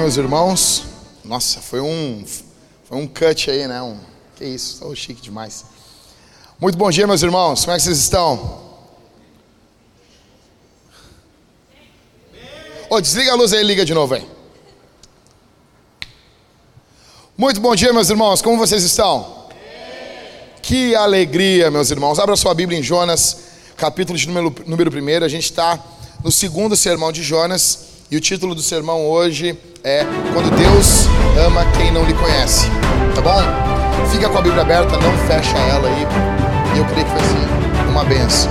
meus irmãos. Nossa, foi um foi um cut aí, né? Um, que isso, estou chique demais. Muito bom dia, meus irmãos. Como é que vocês estão? Oh, desliga a luz aí, liga de novo aí. Muito bom dia, meus irmãos. Como vocês estão? Que alegria, meus irmãos. Abra sua Bíblia em Jonas, capítulo de número, número 1. A gente está no segundo sermão de Jonas. E o título do sermão hoje é Quando Deus ama quem não lhe conhece. Tá bom? Fica com a Bíblia aberta, não fecha ela aí. E eu creio que vai ser uma benção.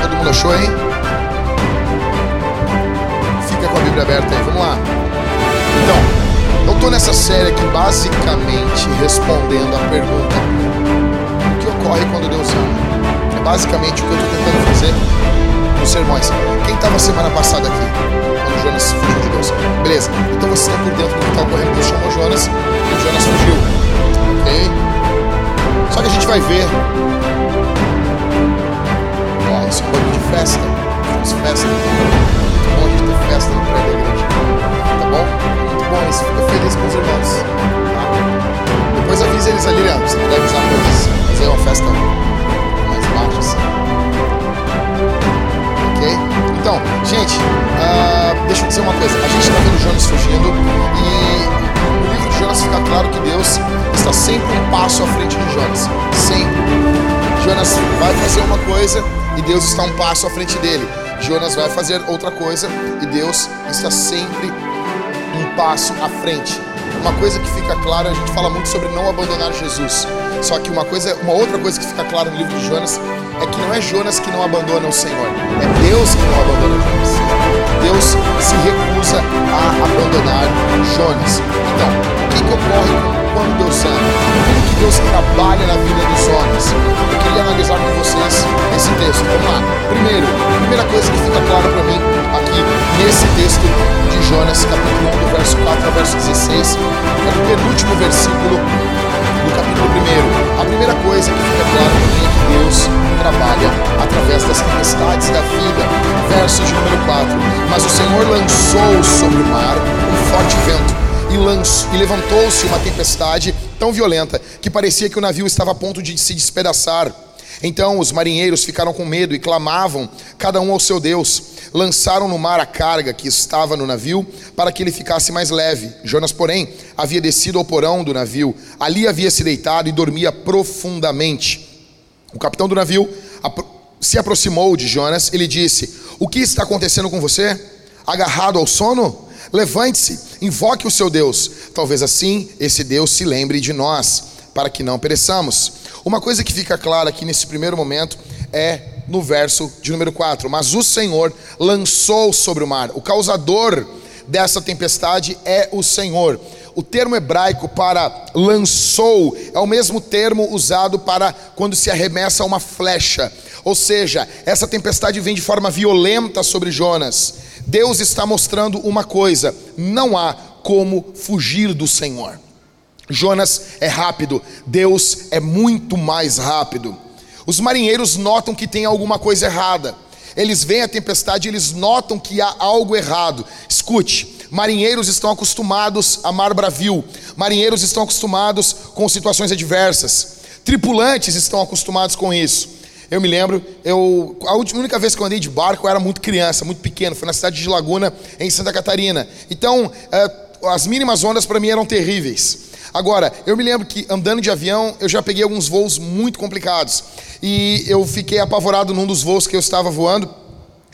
Todo mundo achou aí? Fica com a Bíblia aberta aí, vamos lá. Então, eu tô nessa série aqui basicamente respondendo a pergunta: O que ocorre quando Deus ama? É basicamente o que eu estou tentando fazer nos sermões. Quem estava semana passada aqui? Quando Jonas fugiu de Deus. Beleza. Então você está por dentro do que está ocorrendo. Deus chamou Jonas e Jonas fugiu. Ok? Só que a gente vai ver. Ó, esse é de festa. Temos festa. Muito bom a gente ter festa no prédio igreja. Tá bom? Muito bom isso. Fica feliz com os irmãos. Tá? Depois avisa eles ali, Leandro. Você puder avisar para eles. Fazer uma festa mais baixa assim. Então, gente, uh, deixa eu dizer uma coisa. A gente está vendo Jonas fugindo e no livro de Jonas fica claro que Deus está sempre um passo à frente de Jonas. Sempre. Jonas vai fazer uma coisa e Deus está um passo à frente dele. Jonas vai fazer outra coisa e Deus está sempre um passo à frente. Uma coisa que fica clara, a gente fala muito sobre não abandonar Jesus. Só que uma coisa, uma outra coisa que fica clara no livro de Jonas é que não é Jonas que não abandona o Senhor, é Deus que não abandona Jonas. Deus se recusa a abandonar Jonas. Então, o que, que ocorre quando Deus ama? Como que Deus trabalha na vida dos homens? Eu queria analisar com vocês esse texto. Vamos lá. Primeiro, a primeira coisa que fica clara para mim aqui nesse texto de Jonas, capítulo 1, do verso 4 ao verso 16, é o penúltimo versículo do capítulo 1. A primeira coisa que fica mim é que Deus trabalha através das tempestades da vida. Verso de número 4. Mas o Senhor lançou sobre o mar um forte vento e, e levantou-se uma tempestade tão violenta que parecia que o navio estava a ponto de se despedaçar. Então os marinheiros ficaram com medo e clamavam, cada um ao seu Deus. Lançaram no mar a carga que estava no navio para que ele ficasse mais leve. Jonas, porém, havia descido ao porão do navio. Ali havia se deitado e dormia profundamente. O capitão do navio se aproximou de Jonas e lhe disse: O que está acontecendo com você? Agarrado ao sono? Levante-se, invoque o seu Deus. Talvez assim esse Deus se lembre de nós, para que não pereçamos. Uma coisa que fica clara aqui nesse primeiro momento é no verso de número 4: Mas o Senhor lançou sobre o mar. O causador dessa tempestade é o Senhor. O termo hebraico para lançou é o mesmo termo usado para quando se arremessa uma flecha. Ou seja, essa tempestade vem de forma violenta sobre Jonas. Deus está mostrando uma coisa: não há como fugir do Senhor. Jonas é rápido, Deus é muito mais rápido. Os marinheiros notam que tem alguma coisa errada. Eles veem a tempestade e eles notam que há algo errado. Escute, Marinheiros estão acostumados a mar bravio, marinheiros estão acostumados com situações adversas, tripulantes estão acostumados com isso. Eu me lembro, eu, a única vez que eu andei de barco eu era muito criança, muito pequeno, foi na cidade de Laguna, em Santa Catarina. Então, é, as mínimas ondas para mim eram terríveis. Agora, eu me lembro que andando de avião, eu já peguei alguns voos muito complicados. E eu fiquei apavorado num dos voos que eu estava voando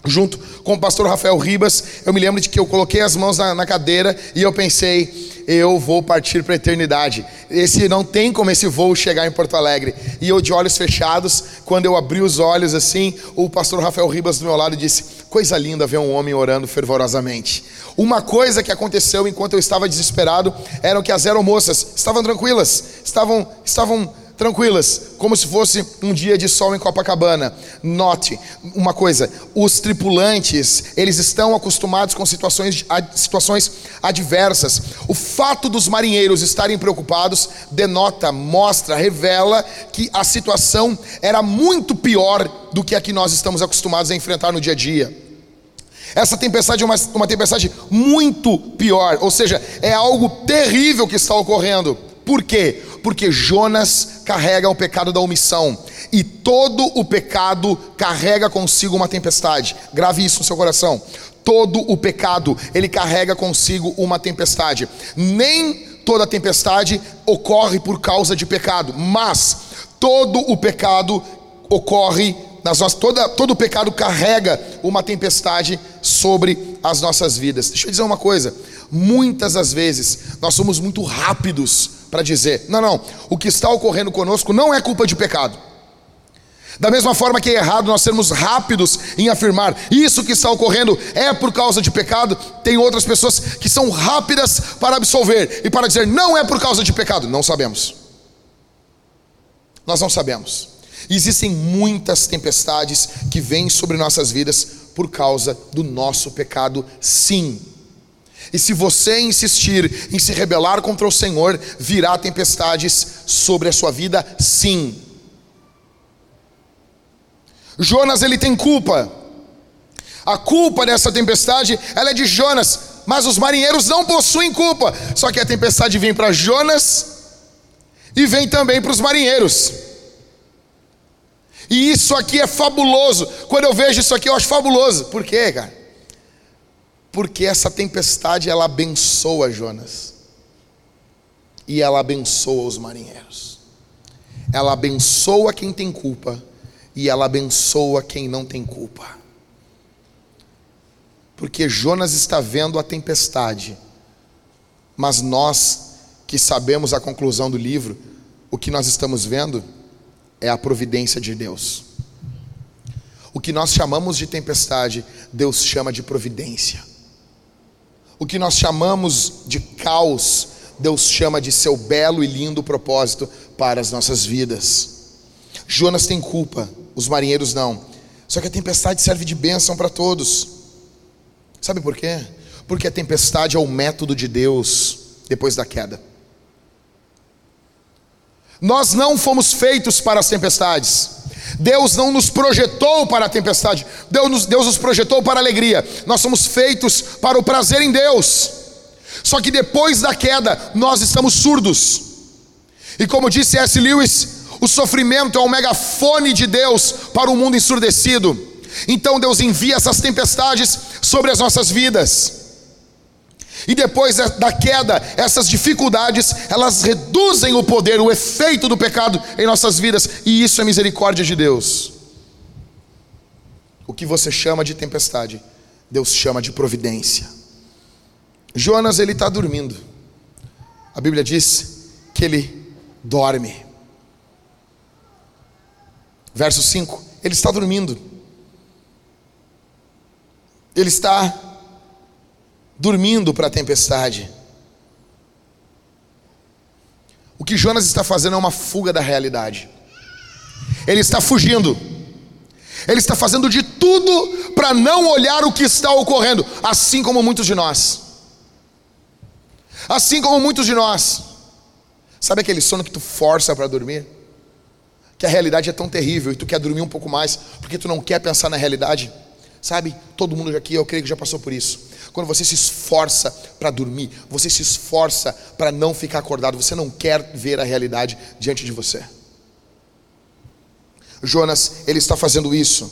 junto com o pastor Rafael Ribas, eu me lembro de que eu coloquei as mãos na, na cadeira e eu pensei, eu vou partir para a eternidade. Esse não tem como esse voo chegar em Porto Alegre. E eu de olhos fechados, quando eu abri os olhos assim, o pastor Rafael Ribas do meu lado disse: "Coisa linda ver um homem orando fervorosamente". Uma coisa que aconteceu enquanto eu estava desesperado era que as aeromoças estavam tranquilas, estavam estavam tranquilas, como se fosse um dia de sol em Copacabana. Note uma coisa: os tripulantes, eles estão acostumados com situações, situações adversas. O fato dos marinheiros estarem preocupados denota, mostra, revela que a situação era muito pior do que a que nós estamos acostumados a enfrentar no dia a dia. Essa tempestade é uma, uma tempestade muito pior, ou seja, é algo terrível que está ocorrendo. Por quê? Porque Jonas carrega o pecado da omissão, e todo o pecado carrega consigo uma tempestade. Grave isso no seu coração. Todo o pecado, ele carrega consigo uma tempestade. Nem toda tempestade ocorre por causa de pecado, mas todo o pecado ocorre nas nossas, toda, todo pecado carrega uma tempestade sobre as nossas vidas. Deixa eu dizer uma coisa: muitas das vezes nós somos muito rápidos para dizer, não, não, o que está ocorrendo conosco não é culpa de pecado. Da mesma forma que é errado nós sermos rápidos em afirmar isso que está ocorrendo é por causa de pecado, tem outras pessoas que são rápidas para absolver e para dizer não é por causa de pecado. Não sabemos. Nós não sabemos. Existem muitas tempestades que vêm sobre nossas vidas por causa do nosso pecado, sim. E se você insistir em se rebelar contra o Senhor, virá tempestades sobre a sua vida, sim. Jonas ele tem culpa. A culpa dessa tempestade, ela é de Jonas, mas os marinheiros não possuem culpa. Só que a tempestade vem para Jonas e vem também para os marinheiros. E isso aqui é fabuloso. Quando eu vejo isso aqui, eu acho fabuloso. Por quê, cara? Porque essa tempestade ela abençoa Jonas. E ela abençoa os marinheiros. Ela abençoa quem tem culpa e ela abençoa quem não tem culpa. Porque Jonas está vendo a tempestade, mas nós que sabemos a conclusão do livro, o que nós estamos vendo é a providência de Deus. O que nós chamamos de tempestade, Deus chama de providência. O que nós chamamos de caos, Deus chama de seu belo e lindo propósito para as nossas vidas. Jonas tem culpa, os marinheiros não. Só que a tempestade serve de bênção para todos. Sabe por quê? Porque a tempestade é o método de Deus depois da queda. Nós não fomos feitos para as tempestades. Deus não nos projetou para a tempestade. Deus nos, Deus nos projetou para a alegria. Nós somos feitos para o prazer em Deus. Só que depois da queda, nós estamos surdos. E como disse S. Lewis, o sofrimento é um megafone de Deus para o mundo ensurdecido. Então Deus envia essas tempestades sobre as nossas vidas. E depois da queda, essas dificuldades, elas reduzem o poder, o efeito do pecado em nossas vidas, e isso é misericórdia de Deus. O que você chama de tempestade, Deus chama de providência. Jonas, ele está dormindo. A Bíblia diz que ele dorme. Verso 5: ele está dormindo. Ele está dormindo para a tempestade. O que Jonas está fazendo é uma fuga da realidade. Ele está fugindo. Ele está fazendo de tudo para não olhar o que está ocorrendo, assim como muitos de nós. Assim como muitos de nós. Sabe aquele sono que tu força para dormir? Que a realidade é tão terrível e tu quer dormir um pouco mais porque tu não quer pensar na realidade? Sabe? Todo mundo aqui, eu creio que já passou por isso. Quando você se esforça para dormir, você se esforça para não ficar acordado, você não quer ver a realidade diante de você. Jonas, ele está fazendo isso.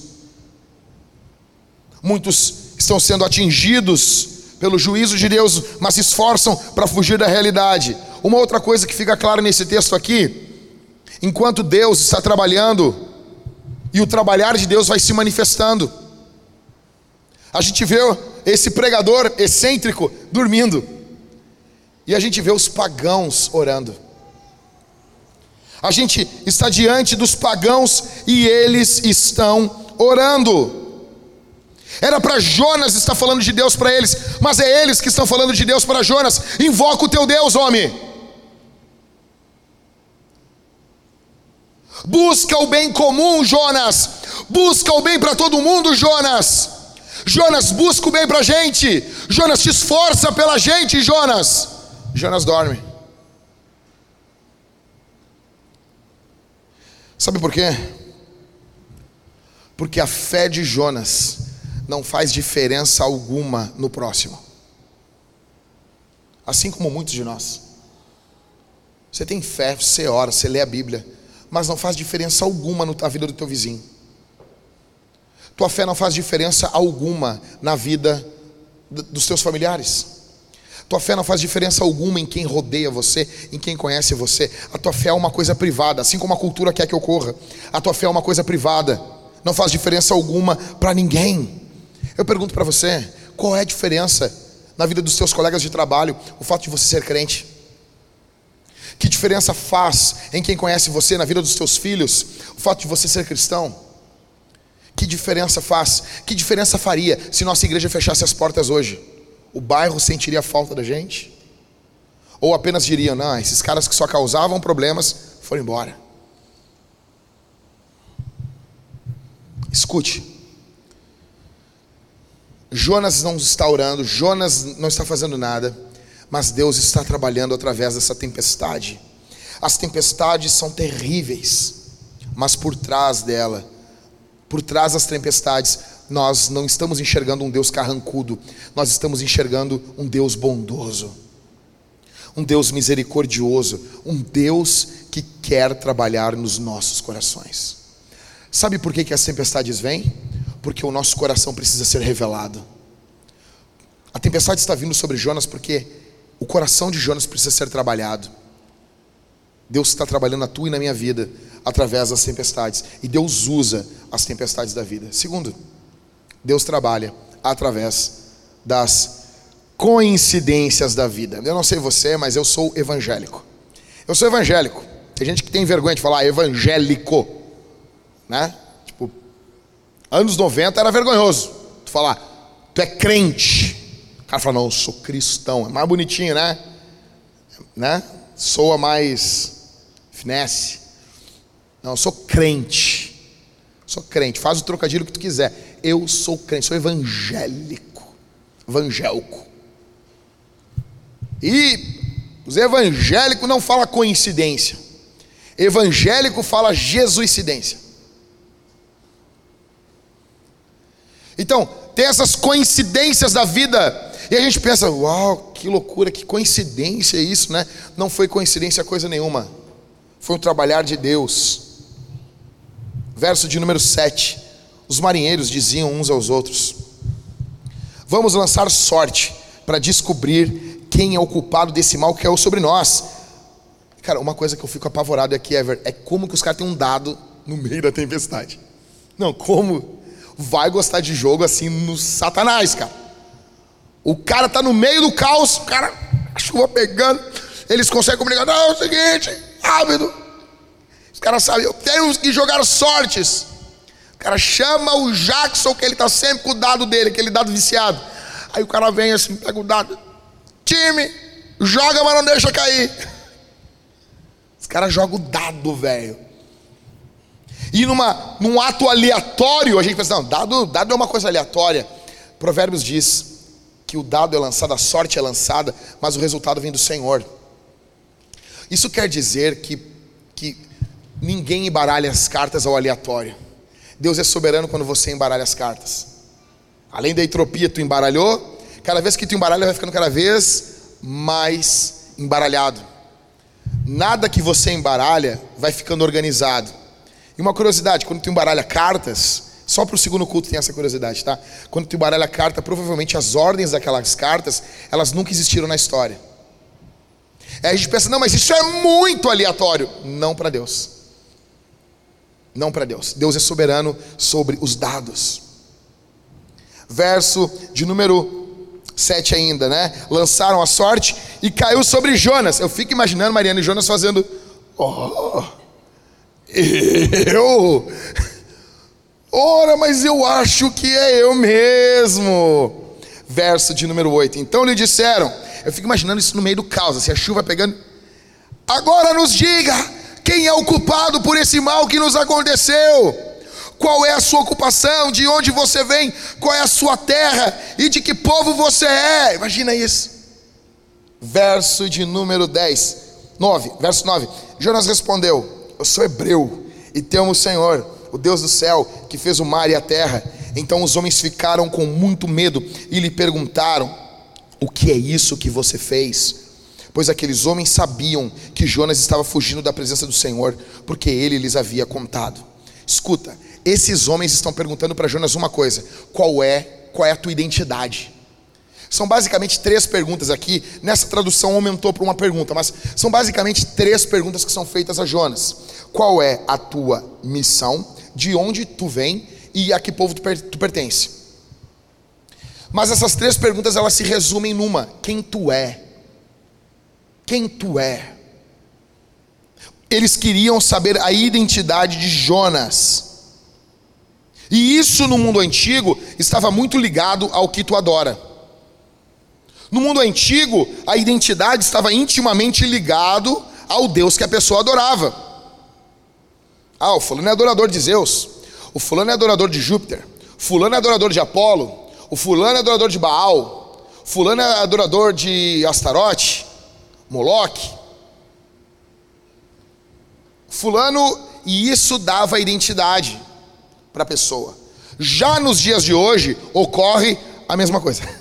Muitos estão sendo atingidos pelo juízo de Deus, mas se esforçam para fugir da realidade. Uma outra coisa que fica clara nesse texto aqui, enquanto Deus está trabalhando e o trabalhar de Deus vai se manifestando. A gente vê esse pregador excêntrico dormindo. E a gente vê os pagãos orando. A gente está diante dos pagãos e eles estão orando. Era para Jonas estar falando de Deus para eles, mas é eles que estão falando de Deus para Jonas. Invoca o teu Deus, homem. Busca o bem comum, Jonas. Busca o bem para todo mundo, Jonas. Jonas, busca o bem para a gente. Jonas, te esforça pela gente, Jonas. Jonas dorme. Sabe por quê? Porque a fé de Jonas não faz diferença alguma no próximo. Assim como muitos de nós. Você tem fé, você ora, você lê a Bíblia, mas não faz diferença alguma na vida do teu vizinho. Tua fé não faz diferença alguma na vida dos teus familiares. Tua fé não faz diferença alguma em quem rodeia você, em quem conhece você. A tua fé é uma coisa privada, assim como a cultura quer que ocorra. A tua fé é uma coisa privada, não faz diferença alguma para ninguém. Eu pergunto para você, qual é a diferença na vida dos teus colegas de trabalho o fato de você ser crente? Que diferença faz em quem conhece você, na vida dos teus filhos, o fato de você ser cristão? Que diferença faz? Que diferença faria se nossa igreja fechasse as portas hoje? o bairro sentiria falta da gente? Ou apenas diriam, não, esses caras que só causavam problemas foram embora. Escute. Jonas não está orando, Jonas não está fazendo nada, mas Deus está trabalhando através dessa tempestade. As tempestades são terríveis, mas por trás dela, por trás das tempestades, nós não estamos enxergando um Deus carrancudo, nós estamos enxergando um Deus bondoso, um Deus misericordioso, um Deus que quer trabalhar nos nossos corações. Sabe por que, que as tempestades vêm? Porque o nosso coração precisa ser revelado. A tempestade está vindo sobre Jonas porque o coração de Jonas precisa ser trabalhado. Deus está trabalhando na tua e na minha vida através das tempestades. E Deus usa as tempestades da vida. Segundo, Deus trabalha através das coincidências da vida. Eu não sei você, mas eu sou evangélico. Eu sou evangélico. Tem gente que tem vergonha de falar evangélico, né? Tipo, anos 90 era vergonhoso. Tu falar, tu é crente. O cara fala, não, eu sou cristão. É mais bonitinho, né? Né? Soa mais finesse. Não, eu sou crente. Sou crente. Faz o trocadilho que tu quiser eu sou crente, sou evangélico, evangélico. E os evangélicos não fala coincidência. Evangélico fala jesuicidência. Então, tem essas coincidências da vida. E a gente pensa, uau, que loucura, que coincidência isso, né? Não foi coincidência coisa nenhuma. Foi um trabalhar de Deus. Verso de número 7. Os marinheiros diziam uns aos outros: Vamos lançar sorte para descobrir quem é o culpado desse mal que caiu sobre nós. Cara, uma coisa que eu fico apavorado aqui, Ever, é como que os caras têm um dado no meio da tempestade. Não, como vai gostar de jogo assim no satanás, cara? O cara tá no meio do caos, o cara, a chuva pegando, eles conseguem comunicar, não, é o seguinte, rápido. Os caras sabem, eu tenho que jogar sortes. O cara chama o Jackson, que ele está sempre com o dado dele, aquele dado viciado. Aí o cara vem assim, pega o dado. Time, joga, mas não deixa cair. Os caras jogam o dado, velho. E numa, num ato aleatório, a gente pensa, não, dado, dado é uma coisa aleatória. Provérbios diz que o dado é lançado, a sorte é lançada, mas o resultado vem do Senhor. Isso quer dizer que, que ninguém embaralha as cartas ao aleatório. Deus é soberano quando você embaralha as cartas. Além da entropia, tu embaralhou. Cada vez que tu embaralha, vai ficando cada vez mais embaralhado. Nada que você embaralha vai ficando organizado. E uma curiosidade: quando tu embaralha cartas, só para o segundo culto tem essa curiosidade, tá? Quando tu embaralha carta, provavelmente as ordens daquelas cartas, elas nunca existiram na história. Aí a gente pensa, não, mas isso é muito aleatório. Não para Deus não para Deus. Deus é soberano sobre os dados. Verso de número 7 ainda, né? Lançaram a sorte e caiu sobre Jonas. Eu fico imaginando Mariana e Jonas fazendo. Oh, eu? Ora, mas eu acho que é eu mesmo. Verso de número 8. Então lhe disseram. Eu fico imaginando isso no meio do caos, assim, a chuva pegando. Agora nos diga quem é o culpado por esse mal que nos aconteceu? Qual é a sua ocupação? De onde você vem? Qual é a sua terra? E de que povo você é? Imagina isso. Verso de número 10, 9, verso 9. Jonas respondeu: Eu sou hebreu e temo o Senhor, o Deus do céu, que fez o mar e a terra. Então os homens ficaram com muito medo e lhe perguntaram: O que é isso que você fez? Pois aqueles homens sabiam que Jonas estava fugindo da presença do Senhor, porque ele lhes havia contado. Escuta, esses homens estão perguntando para Jonas uma coisa: qual é, qual é a tua identidade? São basicamente três perguntas aqui. Nessa tradução aumentou para uma pergunta, mas são basicamente três perguntas que são feitas a Jonas. Qual é a tua missão? De onde tu vem e a que povo tu, pertence? Mas essas três perguntas elas se resumem numa: quem tu é? Quem tu é? Eles queriam saber a identidade de Jonas. E isso no mundo antigo estava muito ligado ao que tu adora. No mundo antigo, a identidade estava intimamente ligado ao Deus que a pessoa adorava. Ah, o fulano é adorador de Zeus, o fulano é adorador de Júpiter, o fulano é adorador de Apolo, o fulano é adorador de Baal, fulano é adorador de Astarote, Moloque. Fulano, e isso dava identidade para a pessoa. Já nos dias de hoje, ocorre a mesma coisa.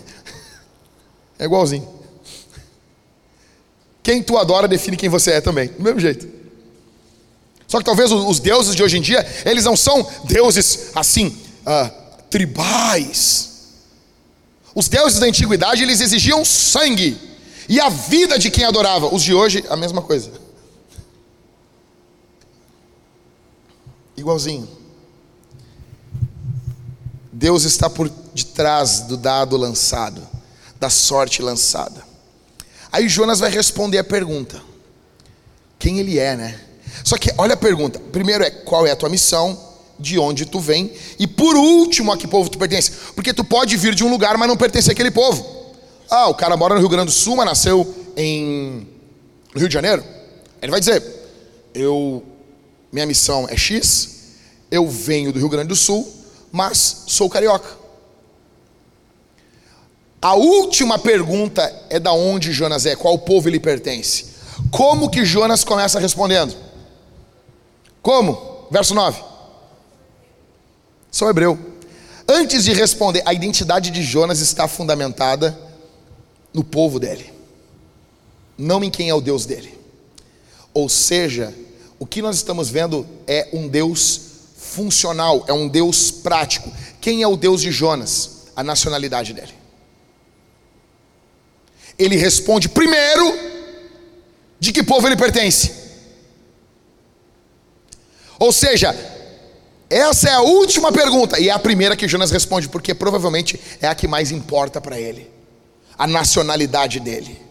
É igualzinho. Quem tu adora define quem você é também, do mesmo jeito. Só que talvez os deuses de hoje em dia, eles não são deuses assim, uh, tribais. Os deuses da antiguidade, eles exigiam sangue e a vida de quem adorava. Os de hoje, a mesma coisa. Igualzinho. Deus está por detrás do dado lançado da sorte lançada. Aí Jonas vai responder a pergunta: quem ele é, né? Só que olha a pergunta: primeiro é qual é a tua missão, de onde tu vem, e por último a que povo tu pertence. Porque tu pode vir de um lugar, mas não pertencer àquele povo. Ah, o cara mora no Rio Grande do Sul, mas nasceu em no Rio de Janeiro. Ele vai dizer: eu minha missão é X, eu venho do Rio Grande do Sul, mas sou carioca. A última pergunta é da onde Jonas é, qual povo ele pertence. Como que Jonas começa respondendo? Como? Verso 9. São hebreu. Antes de responder, a identidade de Jonas está fundamentada no povo dele, não em quem é o Deus dele. Ou seja, o que nós estamos vendo é um Deus funcional, é um Deus prático. Quem é o Deus de Jonas? A nacionalidade dele ele responde primeiro de que povo ele pertence. Ou seja, essa é a última pergunta e é a primeira que Jonas responde, porque provavelmente é a que mais importa para ele a nacionalidade dele.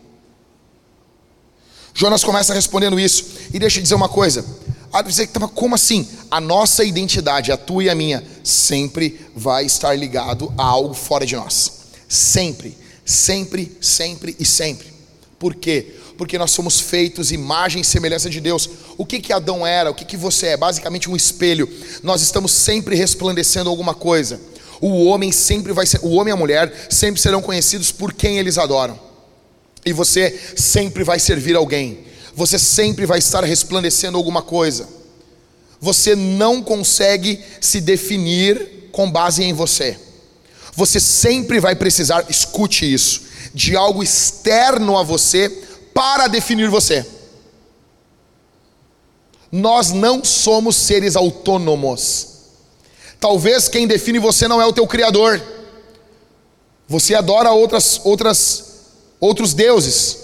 Jonas começa respondendo isso, e deixa eu dizer uma coisa: ah, dizer, como assim? A nossa identidade, a tua e a minha, sempre vai estar ligado a algo fora de nós. Sempre. Sempre, sempre e sempre. Por quê? Porque nós somos feitos imagem e semelhança de Deus. O que que Adão era? O que que você é? Basicamente um espelho. Nós estamos sempre resplandecendo alguma coisa. O homem sempre vai ser, o homem e a mulher sempre serão conhecidos por quem eles adoram. E você sempre vai servir alguém. Você sempre vai estar resplandecendo alguma coisa. Você não consegue se definir com base em você. Você sempre vai precisar, escute isso, de algo externo a você para definir você. Nós não somos seres autônomos. Talvez quem define você não é o teu criador. Você adora outras outras outros deuses,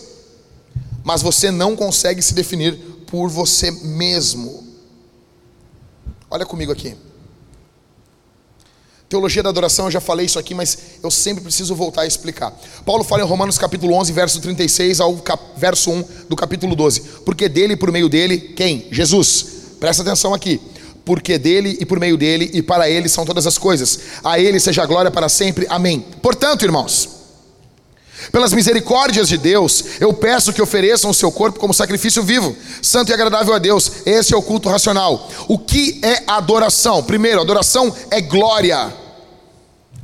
mas você não consegue se definir por você mesmo. Olha comigo aqui. Teologia da adoração, eu já falei isso aqui, mas eu sempre preciso voltar a explicar. Paulo fala em Romanos capítulo 11, verso 36 ao cap, verso 1 do capítulo 12. Porque dele por meio dele, quem? Jesus. Presta atenção aqui. Porque dele e por meio dele e para ele são todas as coisas. A ele seja a glória para sempre. Amém. Portanto, irmãos, pelas misericórdias de Deus, eu peço que ofereçam o seu corpo como sacrifício vivo, santo e agradável a Deus. Esse é o culto racional. O que é adoração? Primeiro, adoração é glória.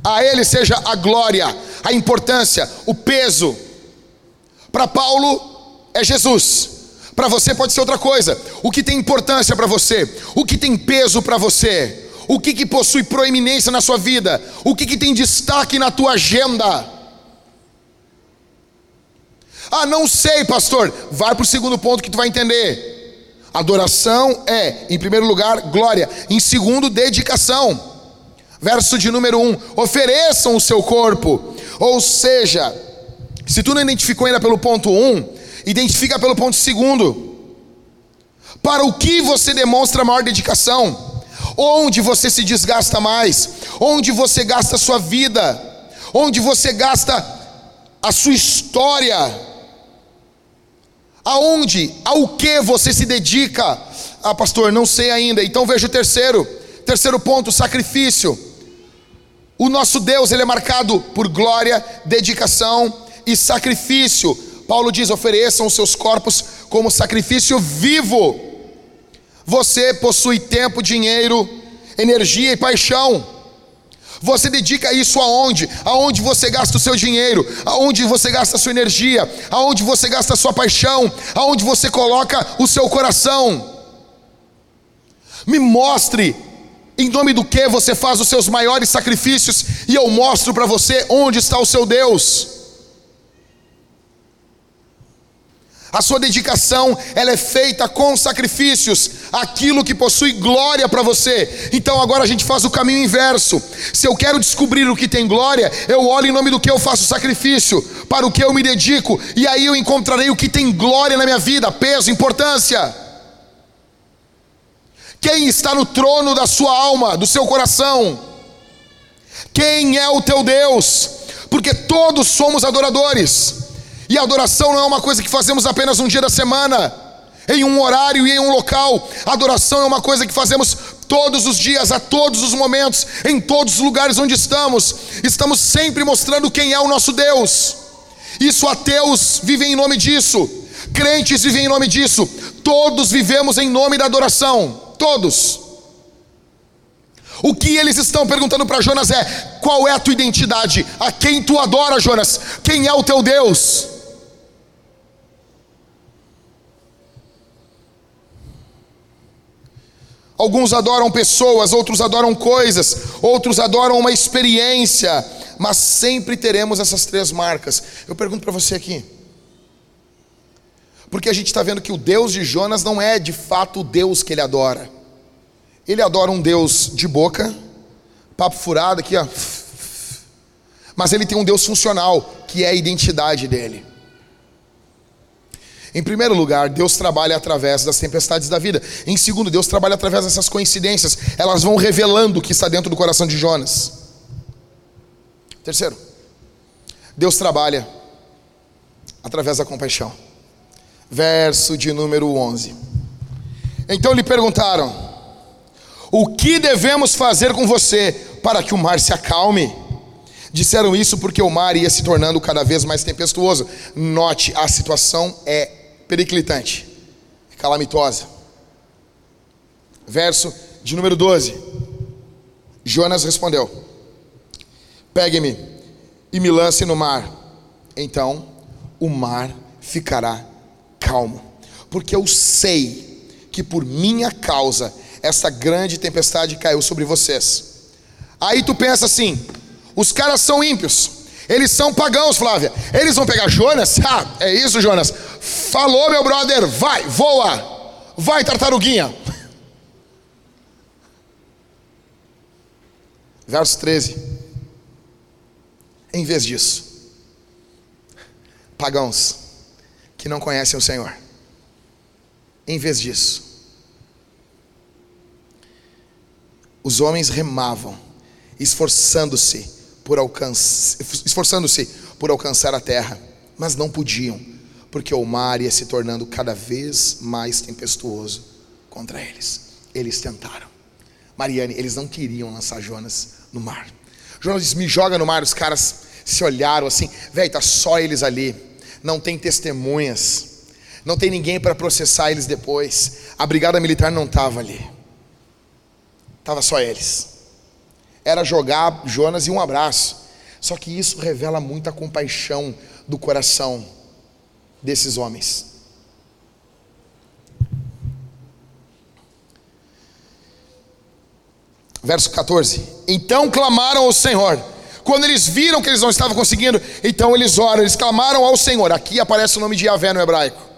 A Ele seja a glória, a importância, o peso. Para Paulo é Jesus. Para você pode ser outra coisa. O que tem importância para você? O que tem peso para você? O que, que possui proeminência na sua vida? O que, que tem destaque na tua agenda? Ah, não sei, pastor. Vai para o segundo ponto que tu vai entender. Adoração é, em primeiro lugar, glória. Em segundo, dedicação. Verso de número 1: um, ofereçam o seu corpo. Ou seja, se tu não identificou ainda pelo ponto 1, um, identifica pelo ponto segundo. Para o que você demonstra maior dedicação? Onde você se desgasta mais? Onde você gasta a sua vida? Onde você gasta a sua história? Aonde, ao que você se dedica? Ah, pastor, não sei ainda. Então veja o terceiro. Terceiro ponto, sacrifício. O nosso Deus, ele é marcado por glória, dedicação e sacrifício. Paulo diz: ofereçam os seus corpos como sacrifício vivo. Você possui tempo, dinheiro, energia e paixão. Você dedica isso aonde? Aonde você gasta o seu dinheiro? Aonde você gasta a sua energia? Aonde você gasta a sua paixão? Aonde você coloca o seu coração? Me mostre em nome do que você faz os seus maiores sacrifícios e eu mostro para você onde está o seu Deus. A sua dedicação, ela é feita com sacrifícios, aquilo que possui glória para você. Então agora a gente faz o caminho inverso. Se eu quero descobrir o que tem glória, eu olho em nome do que eu faço sacrifício, para o que eu me dedico, e aí eu encontrarei o que tem glória na minha vida, peso, importância. Quem está no trono da sua alma, do seu coração? Quem é o teu Deus? Porque todos somos adoradores. E a adoração não é uma coisa que fazemos apenas um dia da semana, em um horário e em um local. A adoração é uma coisa que fazemos todos os dias, a todos os momentos, em todos os lugares onde estamos. Estamos sempre mostrando quem é o nosso Deus. Isso ateus vivem em nome disso, crentes vivem em nome disso. Todos vivemos em nome da adoração. Todos. O que eles estão perguntando para Jonas é: qual é a tua identidade? A quem tu adora, Jonas? Quem é o teu Deus? Alguns adoram pessoas, outros adoram coisas, outros adoram uma experiência, mas sempre teremos essas três marcas. Eu pergunto para você aqui, porque a gente está vendo que o Deus de Jonas não é de fato o Deus que ele adora. Ele adora um Deus de boca, papo furado aqui, ó. Mas ele tem um Deus funcional, que é a identidade dele. Em primeiro lugar, Deus trabalha através das tempestades da vida. Em segundo, Deus trabalha através dessas coincidências. Elas vão revelando o que está dentro do coração de Jonas. Terceiro, Deus trabalha através da compaixão. Verso de número 11. Então lhe perguntaram: O que devemos fazer com você para que o mar se acalme? Disseram isso porque o mar ia se tornando cada vez mais tempestuoso. Note, a situação é periclitante, calamitosa. Verso de número 12. Jonas respondeu: Pegue-me e me lance no mar. Então o mar ficará calmo, porque eu sei que por minha causa essa grande tempestade caiu sobre vocês. Aí tu pensa assim: os caras são ímpios, eles são pagãos, Flávia. Eles vão pegar Jonas? Ah, é isso, Jonas. Falou, meu brother, vai, voa. Vai, tartaruguinha. Verso 13. Em vez disso, pagãos que não conhecem o Senhor. Em vez disso, os homens remavam, esforçando-se por alcançar, esforçando-se por alcançar a terra, mas não podiam, porque o mar ia se tornando cada vez mais tempestuoso contra eles. Eles tentaram. Mariane, eles não queriam lançar Jonas no mar. Jonas disse: Me joga no mar. Os caras se olharam assim, velho, tá só eles ali. Não tem testemunhas. Não tem ninguém para processar eles depois. A brigada militar não estava ali. Tava só eles era jogar Jonas e um abraço. Só que isso revela muita compaixão do coração desses homens. Verso 14: Então clamaram ao Senhor. Quando eles viram que eles não estavam conseguindo, então eles oram, eles clamaram ao Senhor. Aqui aparece o nome de Yahvé no hebraico.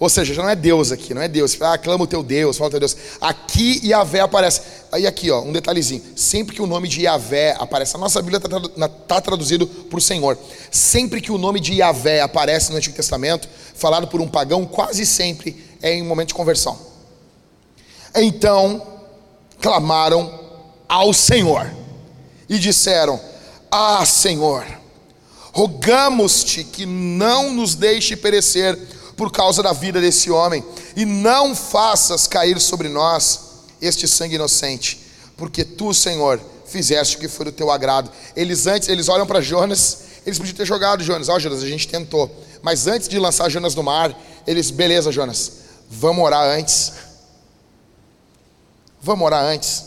Ou seja, já não é Deus aqui, não é Deus. Ah, clama o teu Deus, fala o teu Deus. Aqui Yahvé aparece. Aí aqui, ó, um detalhezinho. Sempre que o nome de Yahvé aparece, a nossa Bíblia está tá traduzido por Senhor. Sempre que o nome de Yahvé aparece no Antigo Testamento, falado por um pagão, quase sempre é em um momento de conversão. Então, clamaram ao Senhor e disseram: Ah, Senhor, rogamos-te que não nos deixe perecer por causa da vida desse homem, e não faças cair sobre nós este sangue inocente, porque tu, Senhor, fizeste o que foi do teu agrado. Eles antes, eles olham para Jonas, eles podiam ter jogado Jonas, ó oh, Jonas, a gente tentou, mas antes de lançar Jonas no mar, eles, beleza, Jonas, vamos orar antes. Vamos orar antes.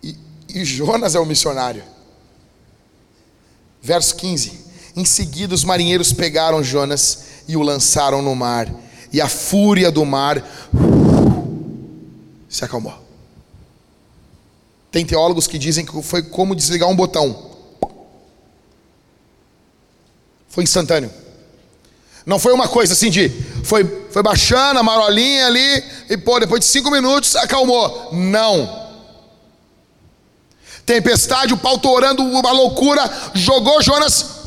E, e Jonas é o missionário. Verso 15: em seguida, os marinheiros pegaram Jonas e o lançaram no mar, e a fúria do mar se acalmou. Tem teólogos que dizem que foi como desligar um botão. Foi instantâneo. Não foi uma coisa assim de. Foi, foi baixando a marolinha ali e, pô, depois de cinco minutos acalmou. Não. Tempestade, o pau torando, uma loucura, jogou Jonas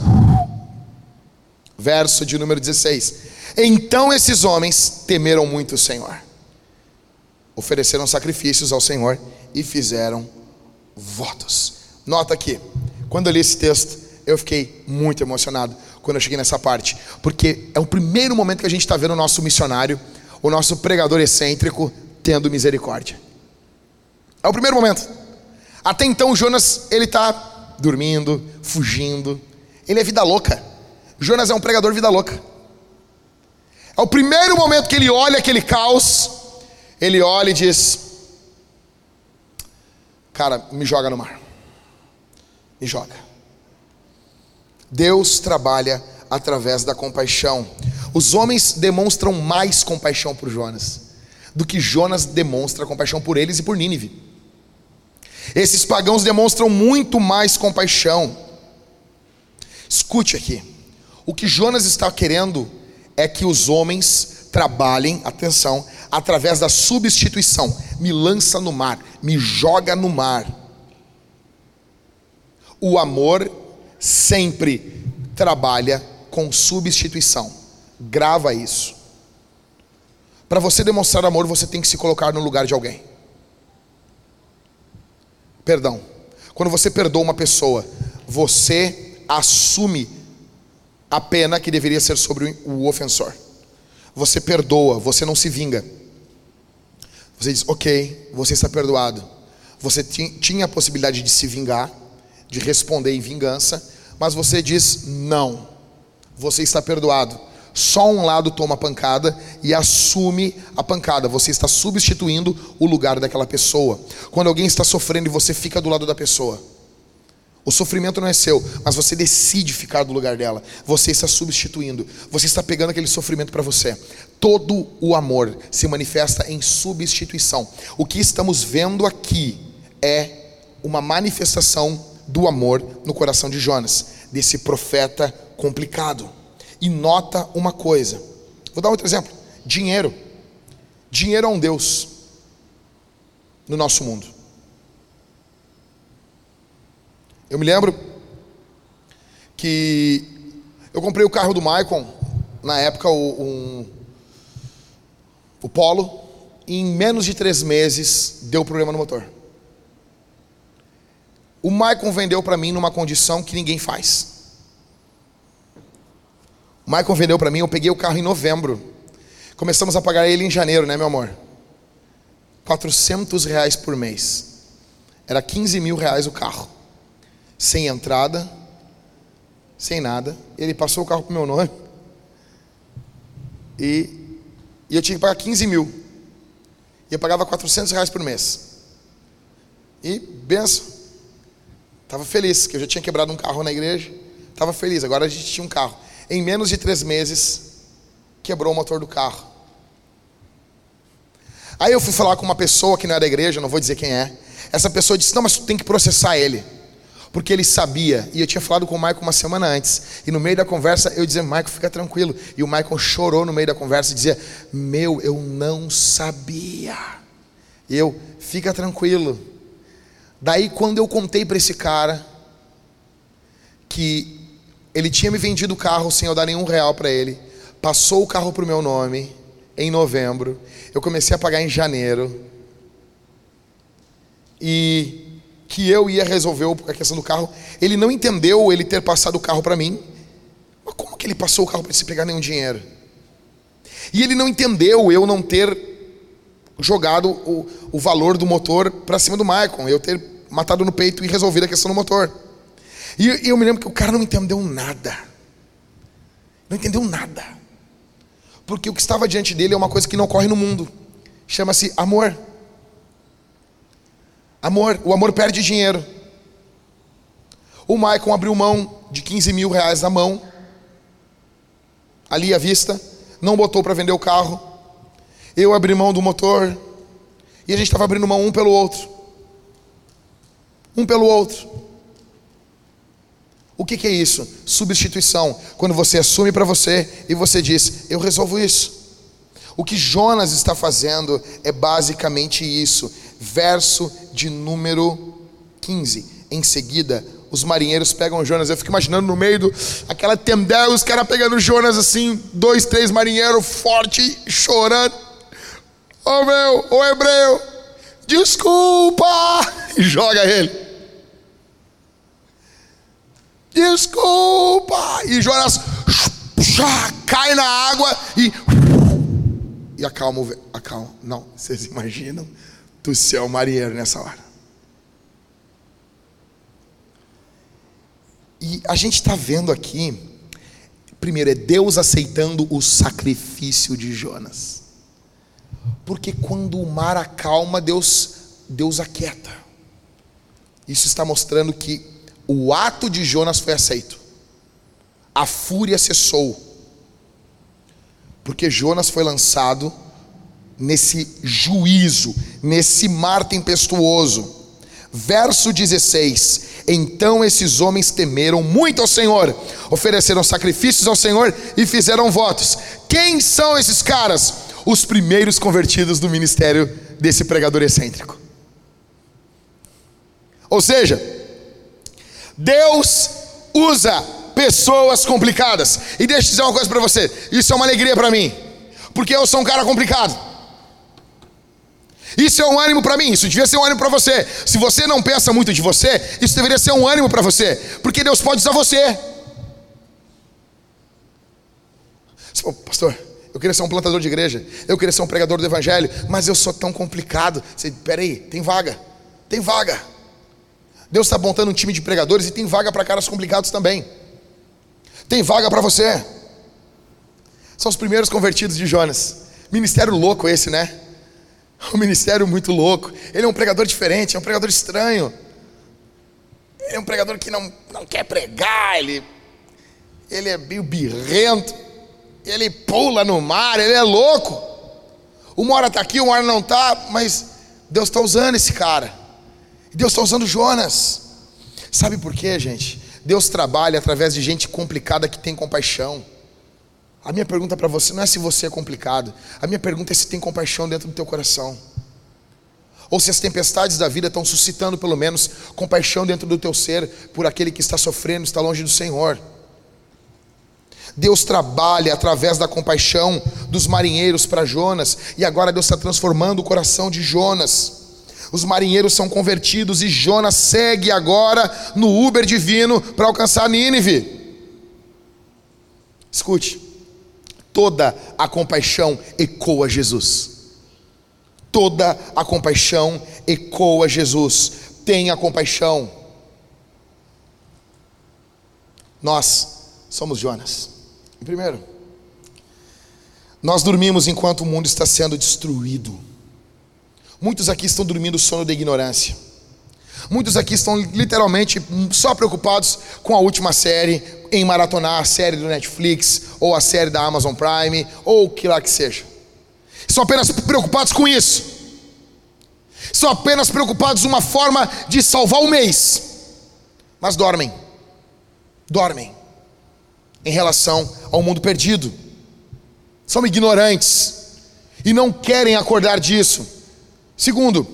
verso de número 16. Então esses homens temeram muito o Senhor, ofereceram sacrifícios ao Senhor e fizeram votos. Nota aqui, quando eu li esse texto, eu fiquei muito emocionado quando eu cheguei nessa parte, porque é o primeiro momento que a gente está vendo o nosso missionário, o nosso pregador excêntrico, tendo misericórdia. É o primeiro momento. Até então, Jonas, ele está dormindo, fugindo, ele é vida louca. Jonas é um pregador vida louca. É o primeiro momento que ele olha aquele caos, ele olha e diz: Cara, me joga no mar. Me joga. Deus trabalha através da compaixão. Os homens demonstram mais compaixão por Jonas do que Jonas demonstra compaixão por eles e por Nínive. Esses pagãos demonstram muito mais compaixão. Escute aqui. O que Jonas está querendo é que os homens trabalhem, atenção, através da substituição. Me lança no mar, me joga no mar. O amor sempre trabalha com substituição. Grava isso. Para você demonstrar amor, você tem que se colocar no lugar de alguém. Perdão. Quando você perdoa uma pessoa, você assume a pena que deveria ser sobre o ofensor. Você perdoa, você não se vinga. Você diz, ok, você está perdoado. Você tinha a possibilidade de se vingar, de responder em vingança, mas você diz, não, você está perdoado. Só um lado toma pancada e assume a pancada. Você está substituindo o lugar daquela pessoa. Quando alguém está sofrendo e você fica do lado da pessoa. O sofrimento não é seu, mas você decide ficar do lugar dela. Você está substituindo. Você está pegando aquele sofrimento para você. Todo o amor se manifesta em substituição. O que estamos vendo aqui é uma manifestação do amor no coração de Jonas, desse profeta complicado. E nota uma coisa. Vou dar outro exemplo: dinheiro. Dinheiro é um Deus no nosso mundo. Eu me lembro que eu comprei o carro do Maicon, na época o, um, o Polo, e em menos de três meses deu problema no motor. O Maicon vendeu para mim numa condição que ninguém faz. O Maicon vendeu para mim, eu peguei o carro em novembro. Começamos a pagar ele em janeiro, né, meu amor? 400 reais por mês. Era 15 mil reais o carro sem entrada, sem nada. Ele passou o carro o meu nome. E, e, eu tinha que pagar 15 mil. E eu pagava 400 reais por mês. E benção. Estava feliz, que eu já tinha quebrado um carro na igreja. Estava feliz, agora a gente tinha um carro. Em menos de três meses, quebrou o motor do carro. Aí eu fui falar com uma pessoa que não é da igreja, não vou dizer quem é. Essa pessoa disse: Não, mas tu tem que processar ele. Porque ele sabia, e eu tinha falado com o Michael uma semana antes, e no meio da conversa eu dizia: Michael, fica tranquilo. E o Michael chorou no meio da conversa e dizia: Meu, eu não sabia. E eu, fica tranquilo. Daí, quando eu contei para esse cara que ele tinha me vendido o carro sem eu dar nenhum real para ele, passou o carro para o meu nome em novembro, eu comecei a pagar em janeiro, e que eu ia resolver a questão do carro. Ele não entendeu ele ter passado o carro para mim. Mas como que ele passou o carro para se pegar nenhum dinheiro? E ele não entendeu eu não ter jogado o, o valor do motor para cima do Maicon, eu ter matado no peito e resolvido a questão do motor. E, e eu me lembro que o cara não entendeu nada. Não entendeu nada. Porque o que estava diante dele é uma coisa que não ocorre no mundo. Chama-se amor. Amor. O amor perde dinheiro. O Maicon abriu mão de 15 mil reais na mão, ali à vista, não botou para vender o carro. Eu abri mão do motor, e a gente estava abrindo mão um pelo outro. Um pelo outro. O que, que é isso? Substituição. Quando você assume para você e você diz: Eu resolvo isso. O que Jonas está fazendo é basicamente isso. Verso de número 15. Em seguida, os marinheiros pegam Jonas. Eu fico imaginando no meio do aquela tendel, os caras pegando Jonas assim, dois, três marinheiros forte, chorando. Oh meu, o hebreu, desculpa! E joga ele. desculpa! E Jonas cai na água e. E acalma, acalma. Não, vocês imaginam do céu marinheiro nessa hora. E a gente está vendo aqui, primeiro, é Deus aceitando o sacrifício de Jonas. Porque quando o mar acalma, Deus, Deus aquieta. Isso está mostrando que o ato de Jonas foi aceito. A fúria cessou. Porque Jonas foi lançado nesse juízo, nesse mar tempestuoso. Verso 16: Então esses homens temeram muito ao Senhor, ofereceram sacrifícios ao Senhor e fizeram votos. Quem são esses caras? Os primeiros convertidos do ministério desse pregador excêntrico. Ou seja, Deus usa pessoas complicadas. E deixa eu dizer uma coisa para você: isso é uma alegria para mim, porque eu sou um cara complicado. Isso é um ânimo para mim, isso devia ser um ânimo para você. Se você não pensa muito de você, isso deveria ser um ânimo para você, porque Deus pode usar você. Oh, pastor, eu queria ser um plantador de igreja, eu queria ser um pregador do evangelho, mas eu sou tão complicado. Você, peraí, tem vaga, tem vaga. Deus está montando um time de pregadores e tem vaga para caras complicados também. Tem vaga para você. São os primeiros convertidos de Jonas. Ministério louco esse, né? Um ministério muito louco. Ele é um pregador diferente, é um pregador estranho. Ele é um pregador que não, não quer pregar, ele, ele é meio birrento, ele pula no mar, ele é louco. Uma hora está aqui, uma hora não está, mas Deus está usando esse cara. Deus está usando Jonas. Sabe por quê, gente? Deus trabalha através de gente complicada que tem compaixão. A minha pergunta para você não é se você é complicado. A minha pergunta é se tem compaixão dentro do teu coração. Ou se as tempestades da vida estão suscitando pelo menos compaixão dentro do teu ser por aquele que está sofrendo, está longe do Senhor. Deus trabalha através da compaixão dos marinheiros para Jonas, e agora Deus está transformando o coração de Jonas os marinheiros são convertidos e Jonas segue agora no Uber divino para alcançar Nínive. Escute, toda a compaixão ecoa Jesus. Toda a compaixão ecoa Jesus. Tenha compaixão. Nós somos Jonas. Primeiro, nós dormimos enquanto o mundo está sendo destruído. Muitos aqui estão dormindo o sono da ignorância. Muitos aqui estão literalmente só preocupados com a última série, em maratonar a série do Netflix, ou a série da Amazon Prime, ou o que lá que seja. Estão apenas preocupados com isso. Estão apenas preocupados uma forma de salvar o mês. Mas dormem. Dormem. Em relação ao mundo perdido. São ignorantes e não querem acordar disso. Segundo,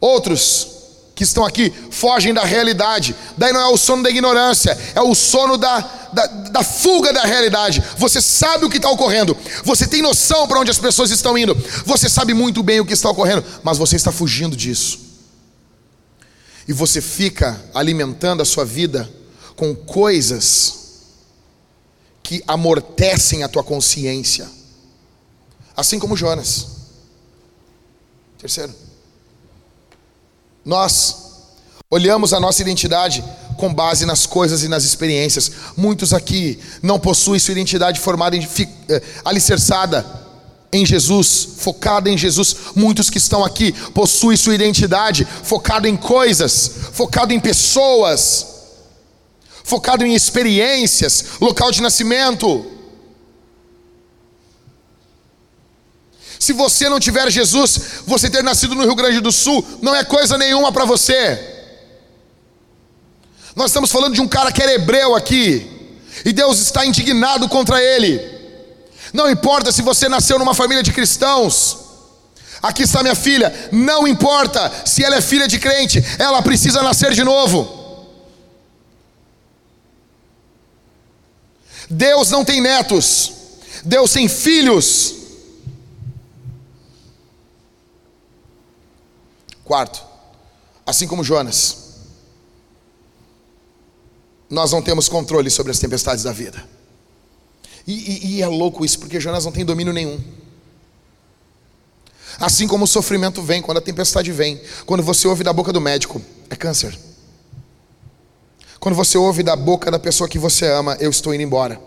outros que estão aqui fogem da realidade. Daí não é o sono da ignorância, é o sono da, da, da fuga da realidade. Você sabe o que está ocorrendo, você tem noção para onde as pessoas estão indo, você sabe muito bem o que está ocorrendo, mas você está fugindo disso. E você fica alimentando a sua vida com coisas que amortecem a tua consciência, assim como Jonas. Terceiro. Nós olhamos a nossa identidade com base nas coisas e nas experiências. Muitos aqui não possuem sua identidade formada em eh, alicerçada em Jesus, focada em Jesus. Muitos que estão aqui possuem sua identidade focada em coisas, focada em pessoas, focado em experiências, local de nascimento. Se você não tiver Jesus, você ter nascido no Rio Grande do Sul não é coisa nenhuma para você. Nós estamos falando de um cara que era hebreu aqui, e Deus está indignado contra ele. Não importa se você nasceu numa família de cristãos, aqui está minha filha, não importa se ela é filha de crente, ela precisa nascer de novo. Deus não tem netos, Deus tem filhos. Quarto, assim como Jonas, nós não temos controle sobre as tempestades da vida. E, e, e, é louco isso, porque Jonas não tem domínio nenhum. Assim como o sofrimento vem, quando a tempestade vem, quando você ouve da boca do médico, é câncer. Quando você ouve da boca da pessoa que você ama, eu estou indo embora.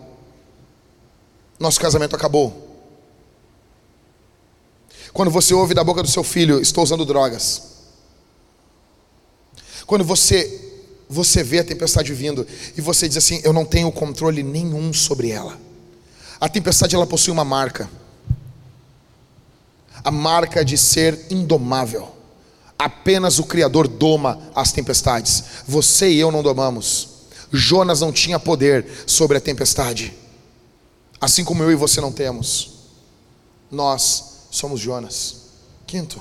Nosso casamento acabou. Quando você ouve da boca do seu filho, estou usando drogas. Quando você você vê a tempestade vindo e você diz assim: Eu não tenho controle nenhum sobre ela. A tempestade ela possui uma marca, a marca de ser indomável. Apenas o Criador doma as tempestades. Você e eu não domamos. Jonas não tinha poder sobre a tempestade, assim como eu e você não temos. Nós somos Jonas. Quinto,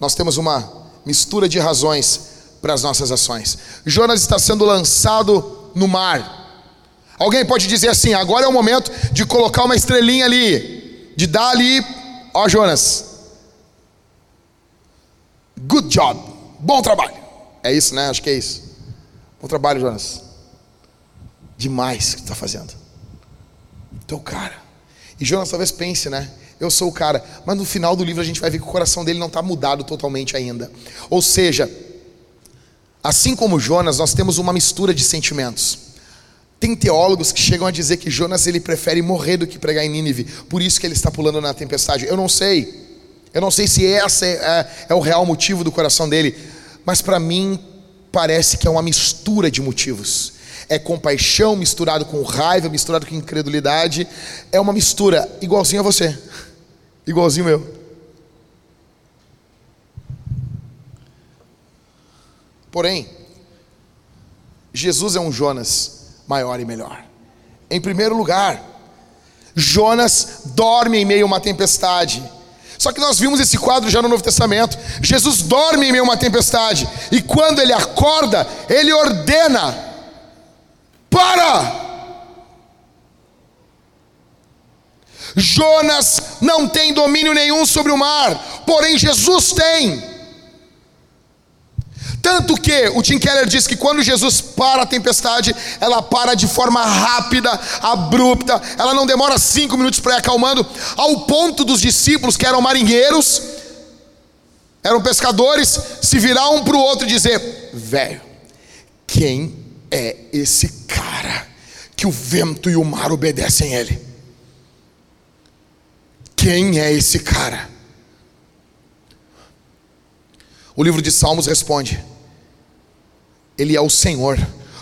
nós temos uma mistura de razões para as nossas ações. Jonas está sendo lançado no mar. Alguém pode dizer assim: agora é o momento de colocar uma estrelinha ali, de dar ali, ó Jonas. Good job, bom trabalho. É isso, né? Acho que é isso. Bom trabalho, Jonas. Demais que está fazendo. Então, cara. E Jonas talvez pense, né? Eu sou o cara. Mas no final do livro a gente vai ver que o coração dele não está mudado totalmente ainda. Ou seja, assim como Jonas, nós temos uma mistura de sentimentos. Tem teólogos que chegam a dizer que Jonas ele prefere morrer do que pregar em Nínive, por isso que ele está pulando na tempestade. Eu não sei, eu não sei se esse é, é, é o real motivo do coração dele, mas para mim parece que é uma mistura de motivos é compaixão misturado com raiva, misturado com incredulidade, é uma mistura igualzinho a você, igualzinho eu. Porém, Jesus é um Jonas maior e melhor. Em primeiro lugar, Jonas dorme em meio a uma tempestade. Só que nós vimos esse quadro já no Novo Testamento. Jesus dorme em meio a uma tempestade, e quando ele acorda, ele ordena para. Jonas não tem domínio nenhum sobre o mar, porém Jesus tem. Tanto que o Tim Keller diz que quando Jesus para a tempestade, ela para de forma rápida, abrupta, ela não demora cinco minutos para ir acalmando, ao ponto dos discípulos que eram marinheiros, eram pescadores, se virar um para o outro e dizer: velho, quem é esse cara que o vento e o mar obedecem a ele? Quem é esse cara? O livro de Salmos responde: Ele é o Senhor,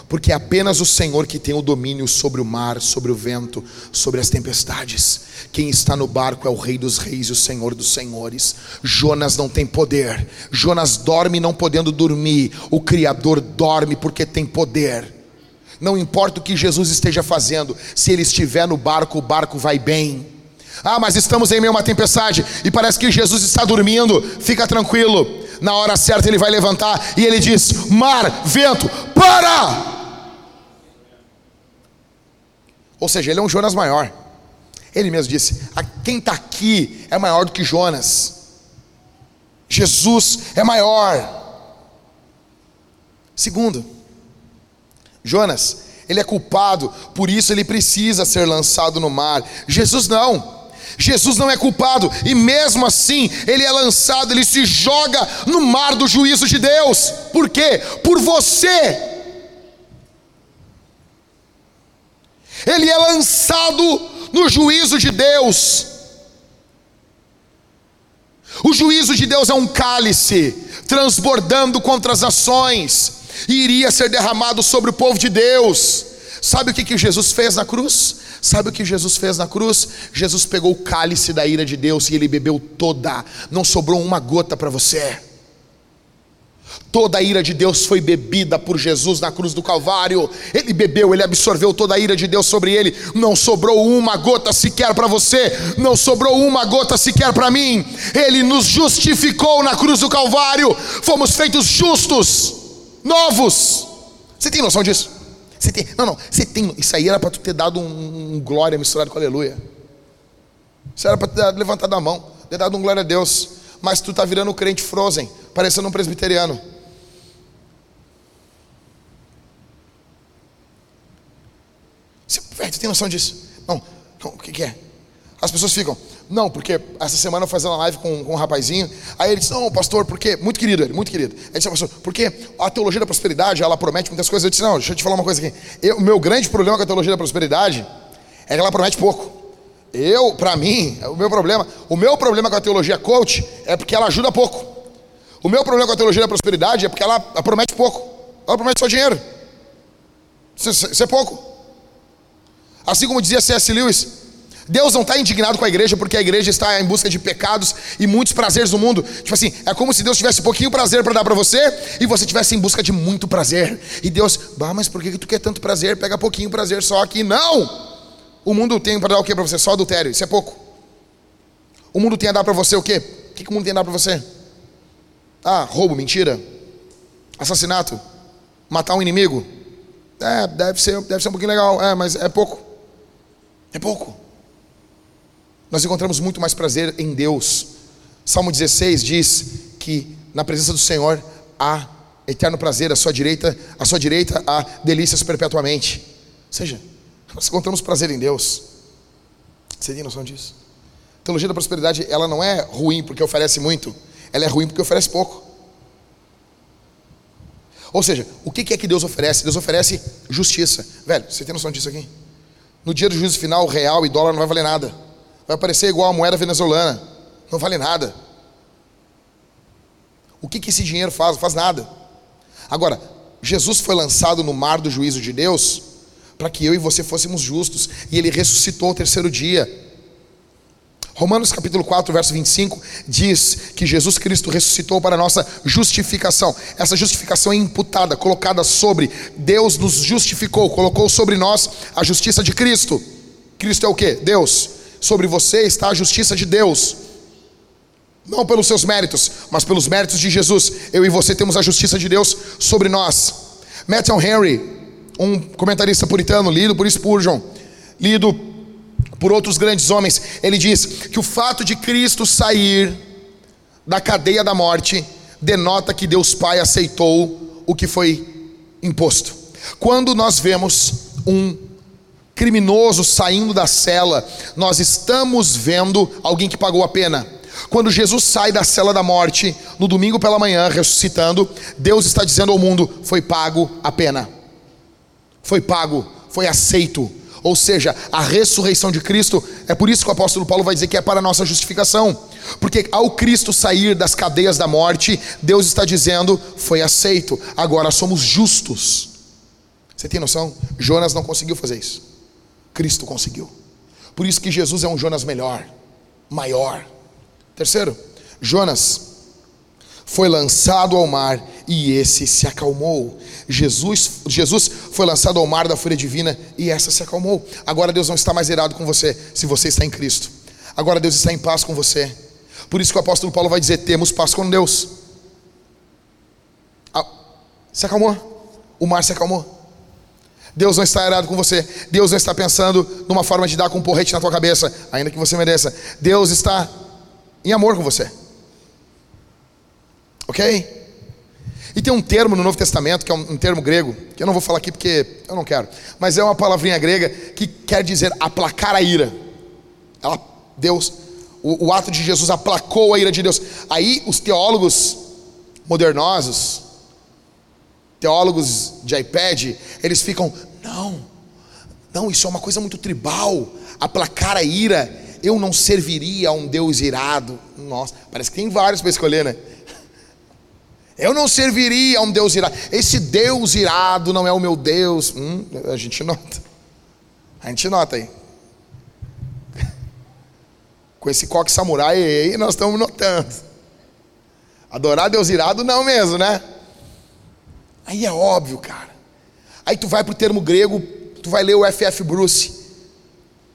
porque é apenas o Senhor que tem o domínio sobre o mar, sobre o vento, sobre as tempestades. Quem está no barco é o Rei dos Reis e o Senhor dos Senhores. Jonas não tem poder. Jonas dorme não podendo dormir. O Criador dorme porque tem poder. Não importa o que Jesus esteja fazendo, se ele estiver no barco, o barco vai bem. Ah, mas estamos em meio a uma tempestade e parece que Jesus está dormindo. Fica tranquilo. Na hora certa ele vai levantar e ele diz: Mar, vento, para! Ou seja, ele é um Jonas maior. Ele mesmo disse: quem está aqui é maior do que Jonas. Jesus é maior. Segundo, Jonas, ele é culpado, por isso ele precisa ser lançado no mar. Jesus não. Jesus não é culpado e mesmo assim ele é lançado, ele se joga no mar do juízo de Deus. Por quê? Por você. ele é lançado no juízo de Deus. O juízo de Deus é um cálice transbordando contra as nações e iria ser derramado sobre o povo de Deus. Sabe o que, que Jesus fez na cruz? Sabe o que Jesus fez na cruz? Jesus pegou o cálice da ira de Deus e ele bebeu toda, não sobrou uma gota para você. Toda a ira de Deus foi bebida por Jesus na cruz do Calvário. Ele bebeu, ele absorveu toda a ira de Deus sobre ele. Não sobrou uma gota sequer para você, não sobrou uma gota sequer para mim. Ele nos justificou na cruz do Calvário. Fomos feitos justos, novos. Você tem noção disso? Você tem? Não, não. Você tem. Isso aí era para tu ter dado um, um, glória misturado com aleluia. Isso era para ter levantado a mão, ter dado um glória a Deus. Mas tu tá virando um crente frozen, parecendo um presbiteriano. Você, tem noção disso? Não, não o que, que, é? As pessoas ficam, não, porque essa semana eu fazendo uma live com, com um rapazinho, aí ele disse, não, pastor, porque, muito querido ele, muito querido. Ele disse, pastor, porque a teologia da prosperidade, ela promete muitas coisas. Eu disse, não, deixa eu te falar uma coisa aqui. o meu grande problema com a teologia da prosperidade é que ela promete pouco. Eu, para mim, o meu problema, o meu problema com a teologia coach é porque ela ajuda pouco. O meu problema com a teologia da prosperidade é porque ela, ela promete pouco. Ela promete só dinheiro. Isso, isso é pouco. Assim como dizia C.S. Lewis, Deus não está indignado com a igreja porque a igreja está em busca de pecados e muitos prazeres no mundo. Tipo assim, é como se Deus tivesse pouquinho prazer para dar para você e você tivesse em busca de muito prazer. E Deus, bah, mas por que tu quer tanto prazer? Pega pouquinho prazer só aqui. Não! O mundo tem para dar o que para você? Só adultério, isso é pouco. O mundo tem a dar para você o quê? O que, que o mundo tem a dar para você? Ah, roubo, mentira, assassinato, matar um inimigo. É, deve ser, deve ser um pouquinho legal, é, mas é pouco. É pouco. Nós encontramos muito mais prazer em Deus. Salmo 16 diz que na presença do Senhor há eterno prazer, à sua direita, à sua direita há delícias perpetuamente. Ou seja, nós encontramos prazer em Deus. Você tem noção disso? A teologia da prosperidade, ela não é ruim porque oferece muito, ela é ruim porque oferece pouco. Ou seja, o que é que Deus oferece? Deus oferece justiça. Velho, você tem noção disso aqui? No dia do juízo final, real e dólar não vai valer nada. Vai aparecer igual a moeda venezuelana. Não vale nada. O que, que esse dinheiro faz? Não faz nada. Agora, Jesus foi lançado no mar do juízo de Deus para que eu e você fôssemos justos, e ele ressuscitou ao terceiro dia. Romanos capítulo 4, verso 25 diz que Jesus Cristo ressuscitou para a nossa justificação. Essa justificação é imputada, colocada sobre Deus nos justificou, colocou sobre nós a justiça de Cristo. Cristo é o que? Deus. Sobre você está a justiça de Deus. Não pelos seus méritos, mas pelos méritos de Jesus. Eu e você temos a justiça de Deus sobre nós. Matthew Henry, um comentarista puritano, lido por Spurgeon, lido por outros grandes homens, ele diz que o fato de Cristo sair da cadeia da morte denota que Deus Pai aceitou o que foi imposto. Quando nós vemos um criminoso saindo da cela, nós estamos vendo alguém que pagou a pena. Quando Jesus sai da cela da morte, no domingo pela manhã, ressuscitando, Deus está dizendo ao mundo: foi pago a pena foi pago, foi aceito. Ou seja, a ressurreição de Cristo, é por isso que o apóstolo Paulo vai dizer que é para a nossa justificação. Porque ao Cristo sair das cadeias da morte, Deus está dizendo: foi aceito, agora somos justos. Você tem noção? Jonas não conseguiu fazer isso. Cristo conseguiu. Por isso que Jesus é um Jonas melhor, maior. Terceiro, Jonas foi lançado ao mar e esse se acalmou. Jesus, Jesus foi lançado ao mar da fúria divina e essa se acalmou. Agora Deus não está mais irado com você se você está em Cristo. Agora Deus está em paz com você. Por isso que o apóstolo Paulo vai dizer: temos paz com Deus. Ah, se acalmou. O mar se acalmou. Deus não está irado com você. Deus não está pensando numa forma de dar com um porrete na tua cabeça, ainda que você mereça. Deus está em amor com você. Ok? E tem um termo no Novo Testamento, que é um, um, termo grego, que eu não vou falar aqui porque eu não quero, mas é uma palavrinha grega que quer dizer aplacar a ira. Ela, Deus, o, o ato de Jesus aplacou a ira de Deus. Aí os teólogos modernosos, teólogos de iPad, eles ficam, não, não, isso é uma coisa muito tribal, aplacar a ira, eu não serviria a um Deus irado. Nossa, parece que tem vários para escolher, né? Eu não serviria a um Deus irado. Esse Deus irado não é o meu Deus. Hum, a gente nota. A gente nota aí. Com esse coque samurai aí, nós estamos notando. Adorar Deus irado, não mesmo, né? Aí é óbvio, cara. Aí tu vai para o termo grego, tu vai ler o F.F. Bruce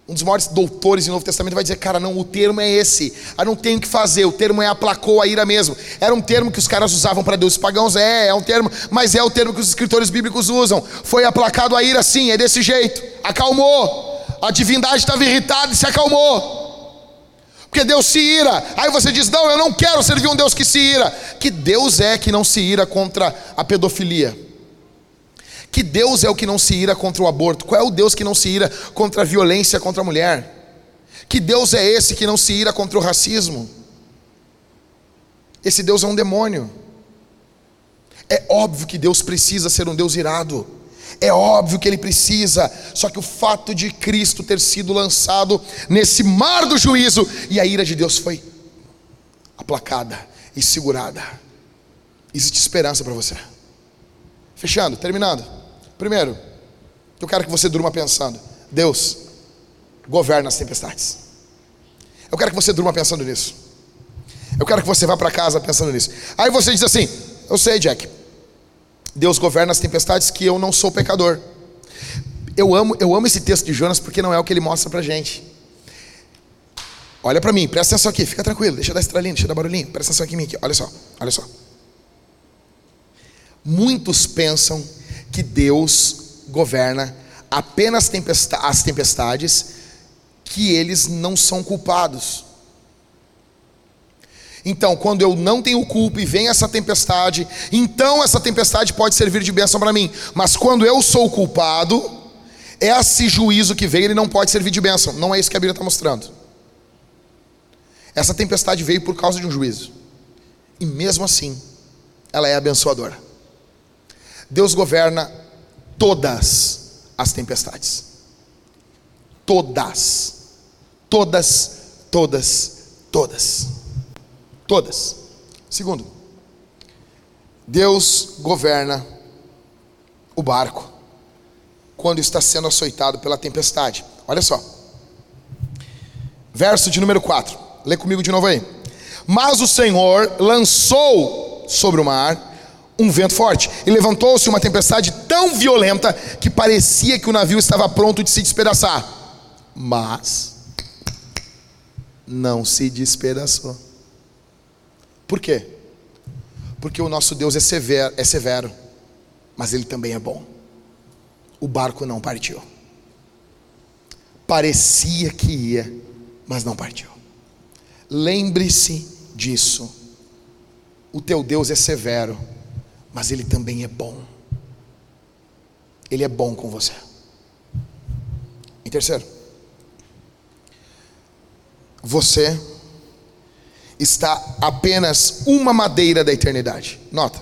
um dos maiores doutores em Novo Testamento vai dizer, cara, não, o termo é esse. Ah, não tem o que fazer, o termo é aplacou a ira mesmo. Era um termo que os caras usavam para deuses pagãos, é, é um termo, mas é o termo que os escritores bíblicos usam. Foi aplacado a ira, sim, é desse jeito. Acalmou. A divindade estava irritada e se acalmou. Porque Deus se ira. Aí você diz: Não, eu não quero servir um Deus que se ira. Que Deus é que não se ira contra a pedofilia? Que Deus é o que não se ira contra o aborto? Qual é o Deus que não se ira contra a violência contra a mulher? Que Deus é esse que não se ira contra o racismo? Esse Deus é um demônio. É óbvio que Deus precisa ser um Deus irado. É óbvio que ele precisa, só que o fato de Cristo ter sido lançado nesse mar do juízo e a ira de Deus foi aplacada e segurada. Existe esperança para você. Fechando, terminando. Primeiro, eu quero que você durma pensando: Deus governa as tempestades. Eu quero que você durma pensando nisso. Eu quero que você vá para casa pensando nisso. Aí você diz assim: Eu sei, Jack. Deus governa as tempestades que eu não sou pecador. Eu amo, eu amo esse texto de Jonas porque não é o que ele mostra pra gente. Olha para mim, presta atenção aqui, fica tranquilo, deixa eu dar estrelinha, deixa eu dar barulhinho, presta atenção aqui em mim, aqui. olha só, olha só. Muitos pensam que Deus governa apenas as tempestades, que eles não são culpados. Então, quando eu não tenho culpa e vem essa tempestade, então essa tempestade pode servir de bênção para mim. Mas quando eu sou culpado, esse juízo que veio, ele não pode servir de bênção. Não é isso que a Bíblia está mostrando. Essa tempestade veio por causa de um juízo. E mesmo assim, ela é abençoadora. Deus governa todas as tempestades. Todas. Todas, todas, todas. Todas. Segundo, Deus governa o barco quando está sendo açoitado pela tempestade. Olha só. Verso de número 4. Lê comigo de novo aí. Mas o Senhor lançou sobre o mar um vento forte, e levantou-se uma tempestade tão violenta que parecia que o navio estava pronto de se despedaçar. Mas não se despedaçou. Por quê? Porque o nosso Deus é severo, é severo, mas ele também é bom. O barco não partiu. Parecia que ia, mas não partiu. Lembre-se disso. O teu Deus é severo mas Ele também é bom. Ele é bom com você. Em terceiro, você está apenas uma madeira da eternidade. Nota,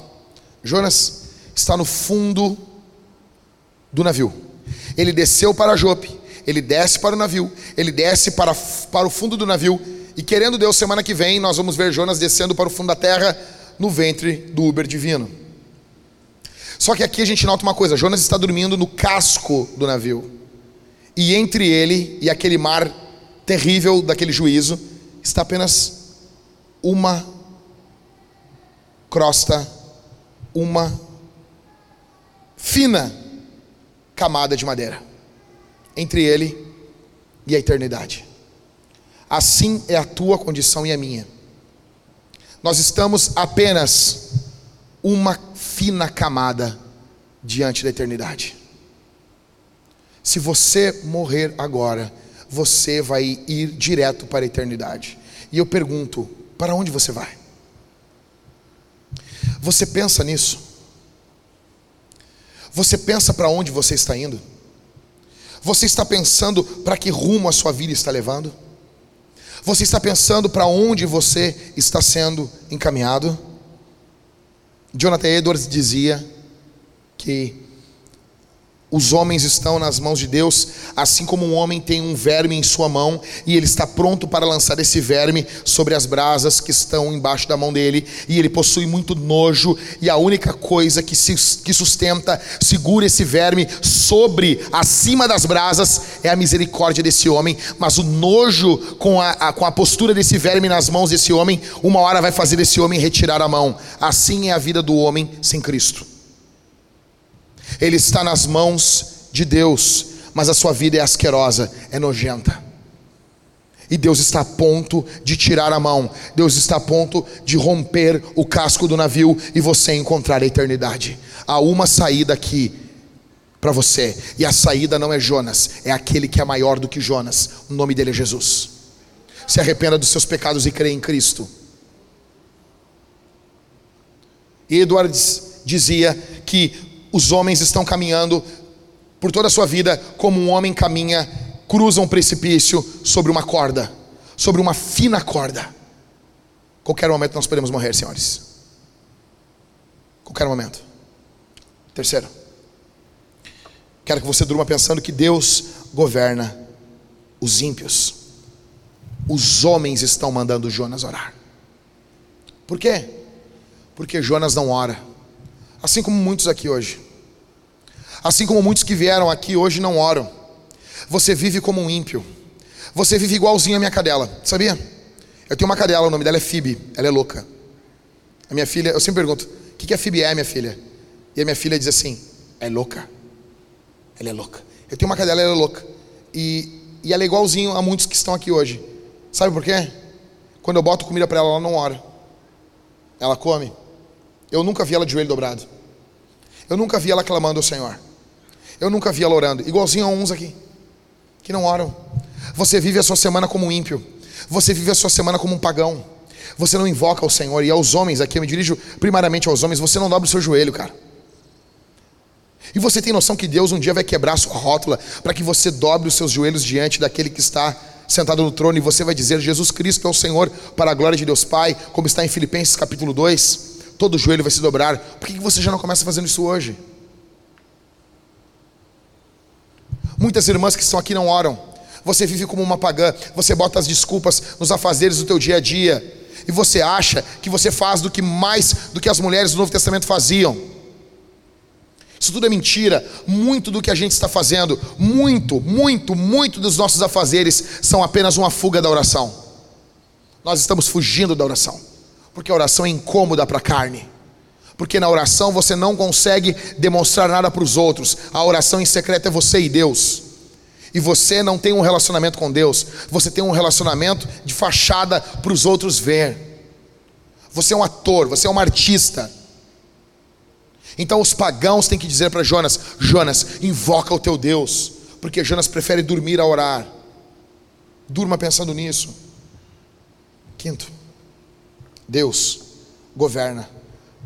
Jonas está no fundo do navio. Ele desceu para Jope, ele desce para o navio, ele desce para, para o fundo do navio, e querendo Deus, semana que vem nós vamos ver Jonas descendo para o fundo da terra no ventre do Uber divino. Só que aqui a gente nota uma coisa: Jonas está dormindo no casco do navio. E entre ele e aquele mar terrível daquele juízo está apenas uma crosta, uma fina camada de madeira entre ele e a eternidade. Assim é a tua condição e a minha. Nós estamos apenas uma fina camada diante da eternidade. Se você morrer agora, você vai ir direto para a eternidade. E eu pergunto: para onde você vai? Você pensa nisso? Você pensa para onde você está indo? Você está pensando para que rumo a sua vida está levando? Você está pensando para onde você está sendo encaminhado? Jonathan Edwards dizia que os homens estão nas mãos de Deus, assim como um homem tem um verme em sua mão e ele está pronto para lançar esse verme sobre as brasas que estão embaixo da mão dele, e ele possui muito nojo, e a única coisa que, se, que sustenta, segura esse verme sobre, acima das brasas, é a misericórdia desse homem, mas o nojo com a, a, com a postura desse verme nas mãos desse homem, uma hora vai fazer esse homem retirar a mão. Assim é a vida do homem sem Cristo. Ele está nas mãos de Deus, mas a sua vida é asquerosa, é nojenta. E Deus está a ponto de tirar a mão, Deus está a ponto de romper o casco do navio e você encontrar a eternidade. Há uma saída aqui para você, e a saída não é Jonas, é aquele que é maior do que Jonas, o nome dele é Jesus. Se arrependa dos seus pecados e crê em Cristo. Edwards dizia que os homens estão caminhando por toda a sua vida como um homem caminha, cruza um precipício sobre uma corda, sobre uma fina corda. Qualquer momento nós podemos morrer, senhores. Qualquer momento. Terceiro, quero que você durma pensando que Deus governa os ímpios. Os homens estão mandando Jonas orar. Por quê? Porque Jonas não ora. Assim como muitos aqui hoje. Assim como muitos que vieram aqui hoje não oram. Você vive como um ímpio. Você vive igualzinho a minha cadela, sabia? Eu tenho uma cadela, o nome dela é Phoebe, ela é louca. A minha filha, eu sempre pergunto: o que, que a Phoebe é, minha filha? E a minha filha diz assim: é louca. Ela é louca. Eu tenho uma cadela, ela é louca. E, e ela é igualzinho a muitos que estão aqui hoje. Sabe por quê? Quando eu boto comida para ela, ela não ora. Ela come. Eu nunca vi ela de joelho dobrado. Eu nunca vi ela clamando ao Senhor. Eu nunca vi ela orando, igualzinho a uns aqui, que não oram. Você vive a sua semana como um ímpio, você vive a sua semana como um pagão, você não invoca o Senhor, e aos homens, aqui eu me dirijo primariamente aos homens, você não dobra o seu joelho, cara. E você tem noção que Deus um dia vai quebrar a sua rótula para que você dobre os seus joelhos diante daquele que está sentado no trono e você vai dizer: Jesus Cristo é o Senhor, para a glória de Deus Pai, como está em Filipenses capítulo 2. Todo joelho vai se dobrar. Por que você já não começa fazendo isso hoje? Muitas irmãs que estão aqui não oram. Você vive como uma pagã, você bota as desculpas nos afazeres do teu dia a dia. E você acha que você faz do que mais do que as mulheres do Novo Testamento faziam. Isso tudo é mentira. Muito do que a gente está fazendo, muito, muito, muito dos nossos afazeres são apenas uma fuga da oração. Nós estamos fugindo da oração, porque a oração é incômoda para a carne porque na oração você não consegue demonstrar nada para os outros. A oração em secreto é você e Deus. E você não tem um relacionamento com Deus, você tem um relacionamento de fachada para os outros ver. Você é um ator, você é um artista. Então os pagãos têm que dizer para Jonas: Jonas, invoca o teu Deus, porque Jonas prefere dormir a orar. Durma pensando nisso. Quinto, Deus governa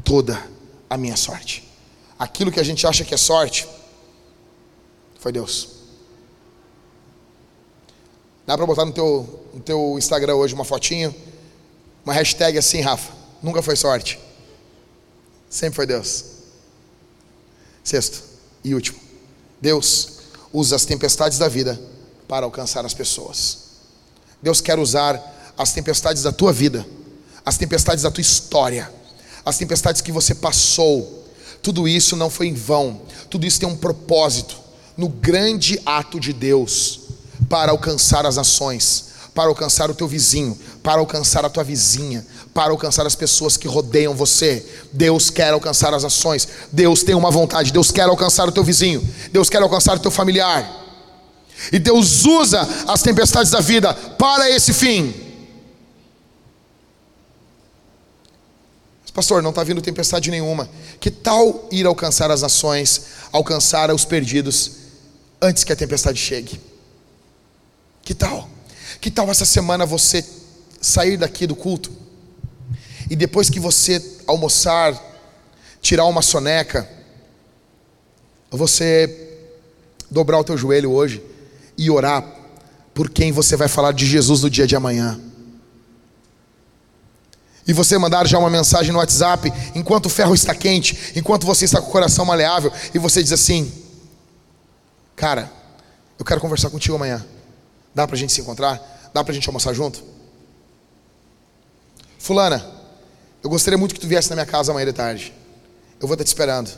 toda a minha sorte. Aquilo que a gente acha que é sorte, foi Deus. Dá para botar no teu, no teu Instagram hoje uma fotinho, uma hashtag assim, Rafa. Nunca foi sorte. Sempre foi Deus. Sexto e último. Deus usa as tempestades da vida para alcançar as pessoas. Deus quer usar as tempestades da tua vida, as tempestades da tua história as tempestades que você passou, tudo isso não foi em vão, tudo isso tem um propósito no grande ato de Deus para alcançar as nações, para alcançar o teu vizinho, para alcançar a tua vizinha, para alcançar as pessoas que rodeiam você. Deus quer alcançar as nações, Deus tem uma vontade, Deus quer alcançar o teu vizinho, Deus quer alcançar o teu familiar. E Deus usa as tempestades da vida para esse fim. Pastor, não está vindo tempestade nenhuma. Que tal ir alcançar as nações, alcançar os perdidos, antes que a tempestade chegue? Que tal? Que tal essa semana você sair daqui do culto e depois que você almoçar, tirar uma soneca, você dobrar o teu joelho hoje e orar por quem você vai falar de Jesus no dia de amanhã? E você mandar já uma mensagem no WhatsApp, enquanto o ferro está quente, enquanto você está com o coração maleável, e você diz assim: Cara, eu quero conversar contigo amanhã. Dá para a gente se encontrar? Dá para a gente almoçar junto? Fulana, eu gostaria muito que tu viesse na minha casa amanhã de tarde. Eu vou estar te esperando.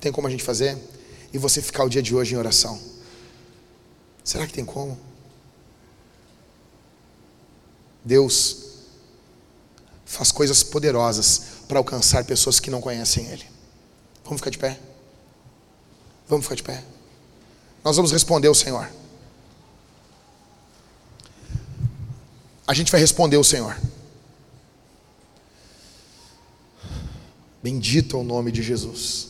Tem como a gente fazer? E você ficar o dia de hoje em oração. Será que tem como? Deus faz coisas poderosas para alcançar pessoas que não conhecem Ele. Vamos ficar de pé? Vamos ficar de pé? Nós vamos responder ao Senhor. A gente vai responder ao Senhor. Bendito é o nome de Jesus.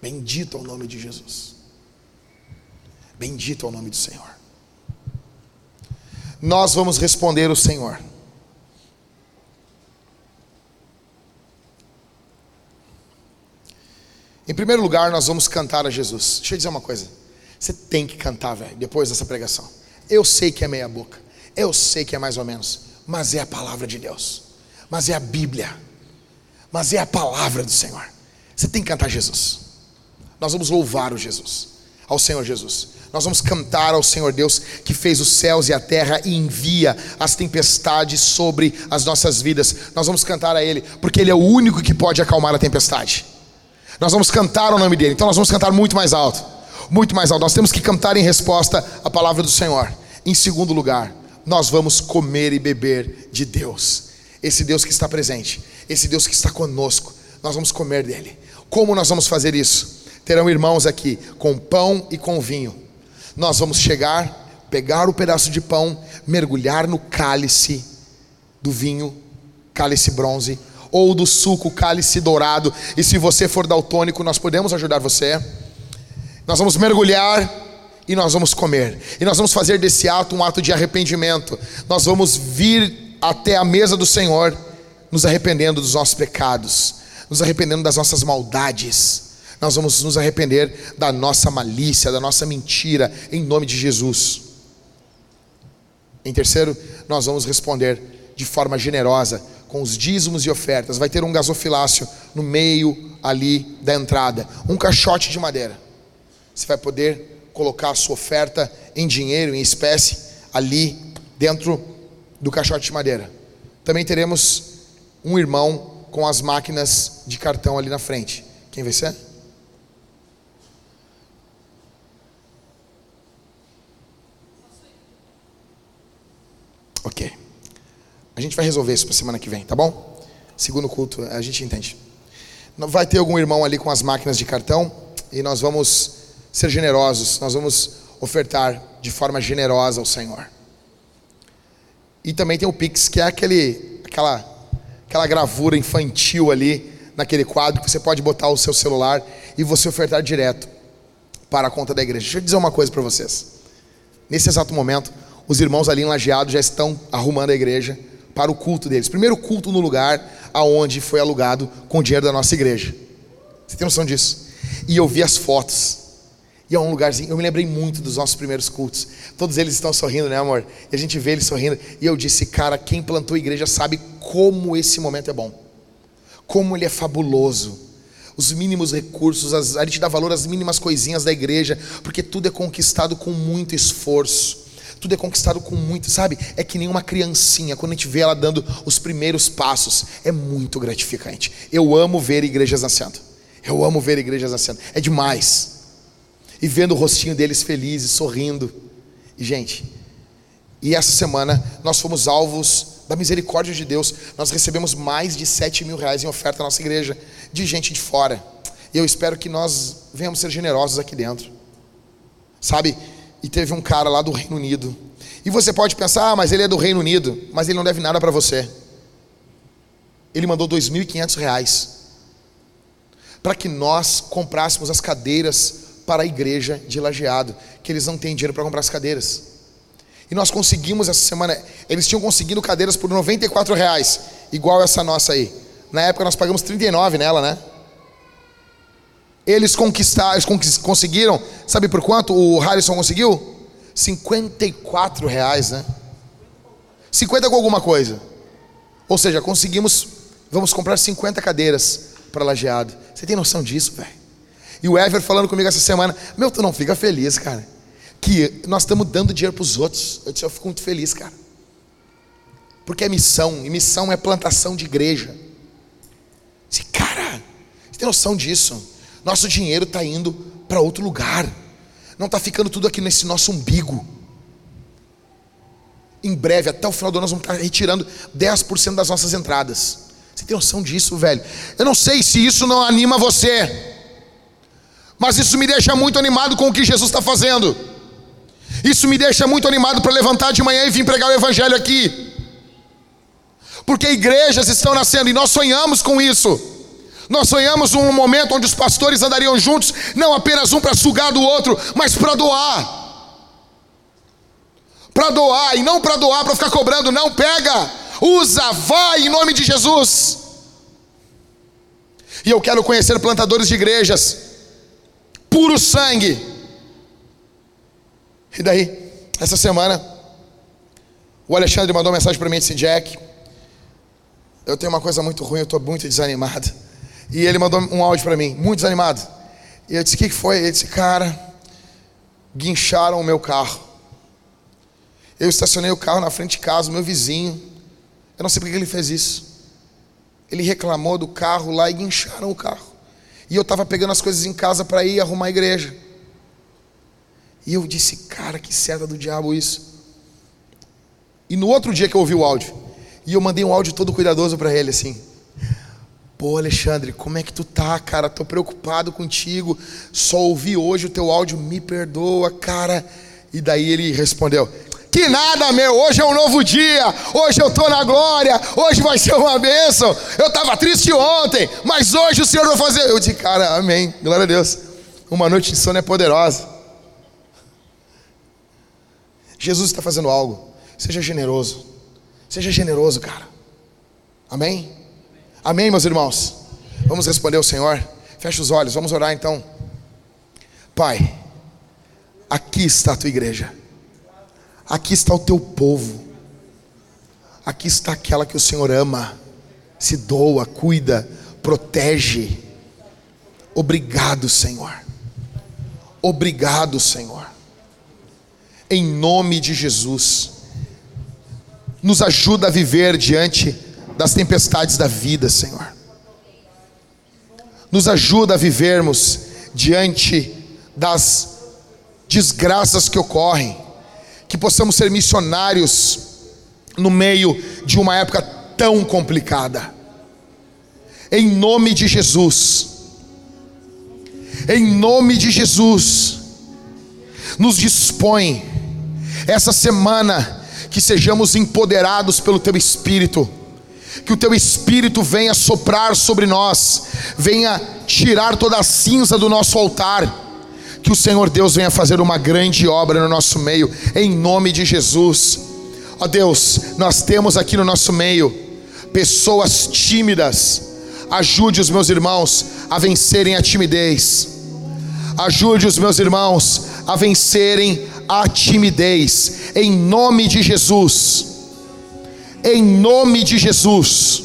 Bendito é o nome de Jesus. Bendito é o nome do Senhor. Nós vamos responder ao Senhor. Em primeiro lugar, nós vamos cantar a Jesus. Deixa eu dizer uma coisa. Você tem que cantar, velho, depois dessa pregação. Eu sei que é meia boca. Eu sei que é mais ou menos. Mas é a palavra de Deus. Mas é a Bíblia. Mas é a palavra do Senhor. Você tem que cantar Jesus. Nós vamos louvar o Jesus. Ao Senhor Jesus. Nós vamos cantar ao Senhor Deus que fez os céus e a terra e envia as tempestades sobre as nossas vidas. Nós vamos cantar a Ele, porque Ele é o único que pode acalmar a tempestade. Nós vamos cantar o nome dele. Então nós vamos cantar muito mais alto. Muito mais alto. Nós temos que cantar em resposta à palavra do Senhor. Em segundo lugar, nós vamos comer e beber de Deus. Esse Deus que está presente, esse Deus que está conosco. Nós vamos comer dele. Como nós vamos fazer isso? Terão irmãos aqui com pão e com vinho. Nós vamos chegar, pegar o pedaço de pão, mergulhar no cálice do vinho, cálice bronze, ou do suco cálice dourado. E se você for daltônico, nós podemos ajudar você. Nós vamos mergulhar e nós vamos comer. E nós vamos fazer desse ato um ato de arrependimento. Nós vamos vir até a mesa do Senhor, nos arrependendo dos nossos pecados, nos arrependendo das nossas maldades. Nós vamos nos arrepender da nossa malícia, da nossa mentira, em nome de Jesus. Em terceiro, nós vamos responder de forma generosa com os dízimos e ofertas. Vai ter um gasofilácio no meio ali da entrada, um caixote de madeira. Você vai poder colocar a sua oferta em dinheiro, em espécie, ali dentro do caixote de madeira. Também teremos um irmão com as máquinas de cartão ali na frente. Quem vai ser? Ok. A gente vai resolver isso para semana que vem, tá bom? Segundo culto, a gente entende. Vai ter algum irmão ali com as máquinas de cartão e nós vamos ser generosos, nós vamos ofertar de forma generosa ao Senhor. E também tem o Pix, que é aquele, aquela, aquela gravura infantil ali naquele quadro que você pode botar o seu celular e você ofertar direto para a conta da igreja. Deixa eu dizer uma coisa para vocês. Nesse exato momento, os irmãos ali enlajeados já estão arrumando a igreja para o culto deles. Primeiro culto no lugar aonde foi alugado com o dinheiro da nossa igreja. Você tem noção disso? E eu vi as fotos. E é um lugarzinho, eu me lembrei muito dos nossos primeiros cultos. Todos eles estão sorrindo, né, amor? E a gente vê eles sorrindo. E eu disse, cara, quem plantou a igreja sabe como esse momento é bom. Como ele é fabuloso. Os mínimos recursos, as, a gente dá valor às mínimas coisinhas da igreja, porque tudo é conquistado com muito esforço tudo é conquistado com muito, sabe? É que nem uma criancinha, quando a gente vê ela dando os primeiros passos, é muito gratificante. Eu amo ver igrejas nascendo. Eu amo ver igrejas nascendo. É demais. E vendo o rostinho deles felizes, sorrindo. E, gente, e essa semana nós fomos alvos da misericórdia de Deus. Nós recebemos mais de 7 mil reais em oferta na nossa igreja, de gente de fora. E eu espero que nós venhamos ser generosos aqui dentro. Sabe? E teve um cara lá do Reino Unido. E você pode pensar, ah, mas ele é do Reino Unido, mas ele não deve nada para você. Ele mandou 2.500 reais para que nós comprássemos as cadeiras para a igreja de lajeado, que eles não têm dinheiro para comprar as cadeiras. E nós conseguimos essa semana, eles tinham conseguido cadeiras por 94 reais, igual essa nossa aí. Na época nós pagamos 39 nela, né? Eles conquistaram, conseguiram, sabe por quanto o Harrison conseguiu? 54 reais, né? 50 com alguma coisa. Ou seja, conseguimos, vamos comprar 50 cadeiras para lajeado. Você tem noção disso, velho? E o Ever falando comigo essa semana, meu, tu não fica feliz, cara. Que nós estamos dando dinheiro para os outros. Eu disse, eu fico muito feliz, cara. Porque é missão, e missão é plantação de igreja. Disse, cara, você tem noção disso? Nosso dinheiro está indo para outro lugar. Não está ficando tudo aqui nesse nosso umbigo. Em breve, até o final do ano, nós vamos estar tá retirando 10% das nossas entradas. Você tem noção disso, velho? Eu não sei se isso não anima você. Mas isso me deixa muito animado com o que Jesus está fazendo. Isso me deixa muito animado para levantar de manhã e vir pregar o Evangelho aqui. Porque igrejas estão nascendo e nós sonhamos com isso. Nós sonhamos um momento onde os pastores andariam juntos, não apenas um para sugar do outro, mas para doar. Para doar, e não para doar para ficar cobrando, não, pega, usa, vai em nome de Jesus. E eu quero conhecer plantadores de igrejas puro sangue. E daí, essa semana, o Alexandre mandou uma mensagem para mim e disse: Jack, eu tenho uma coisa muito ruim, eu estou muito desanimado. E ele mandou um áudio para mim, muito desanimado. E eu disse: O que foi? Ele disse: Cara, guincharam o meu carro. Eu estacionei o carro na frente de casa, o meu vizinho. Eu não sei porque ele fez isso. Ele reclamou do carro lá e guincharam o carro. E eu estava pegando as coisas em casa para ir arrumar a igreja. E eu disse, cara, que seta do diabo isso. E no outro dia que eu ouvi o áudio, e eu mandei um áudio todo cuidadoso para ele assim. Pô, Alexandre, como é que tu tá, cara? Tô preocupado contigo. Só ouvi hoje o teu áudio, me perdoa, cara. E daí ele respondeu: que nada, meu, hoje é um novo dia, hoje eu estou na glória, hoje vai ser uma bênção. Eu estava triste ontem, mas hoje o Senhor vai fazer. Eu disse, cara, amém, glória a Deus. Uma noite de sono é poderosa. Jesus está fazendo algo, seja generoso, seja generoso, cara. Amém? Amém, meus irmãos? Vamos responder ao Senhor. Feche os olhos, vamos orar então. Pai, aqui está a tua igreja. Aqui está o teu povo. Aqui está aquela que o Senhor ama, se doa, cuida, protege. Obrigado, Senhor. Obrigado, Senhor. Em nome de Jesus. Nos ajuda a viver diante das tempestades da vida, Senhor. Nos ajuda a vivermos diante das desgraças que ocorrem que possamos ser missionários no meio de uma época tão complicada. Em nome de Jesus. Em nome de Jesus. Nos dispõe essa semana que sejamos empoderados pelo teu espírito. Que o teu espírito venha soprar sobre nós, venha tirar toda a cinza do nosso altar que o Senhor Deus venha fazer uma grande obra no nosso meio, em nome de Jesus. Ó Deus, nós temos aqui no nosso meio pessoas tímidas. Ajude os meus irmãos a vencerem a timidez. Ajude os meus irmãos a vencerem a timidez, em nome de Jesus. Em nome de Jesus.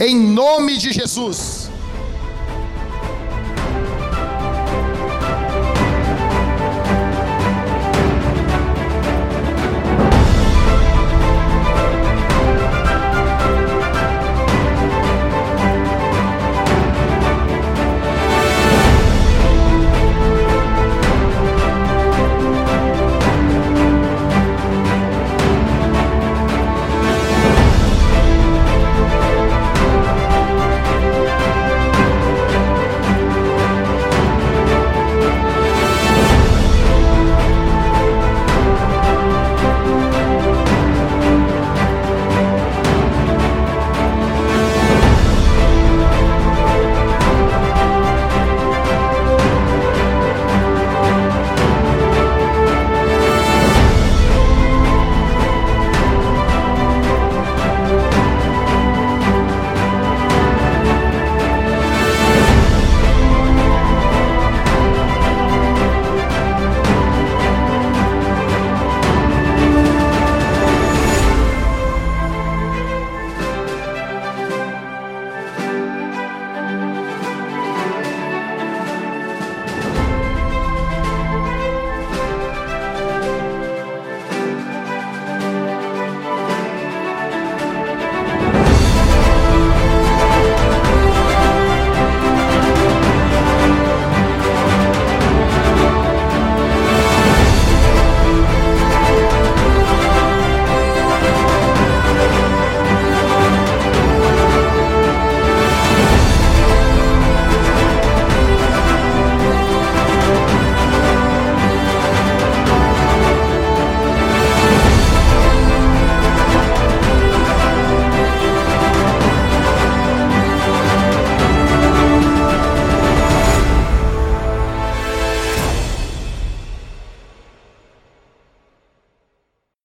Em nome de Jesus.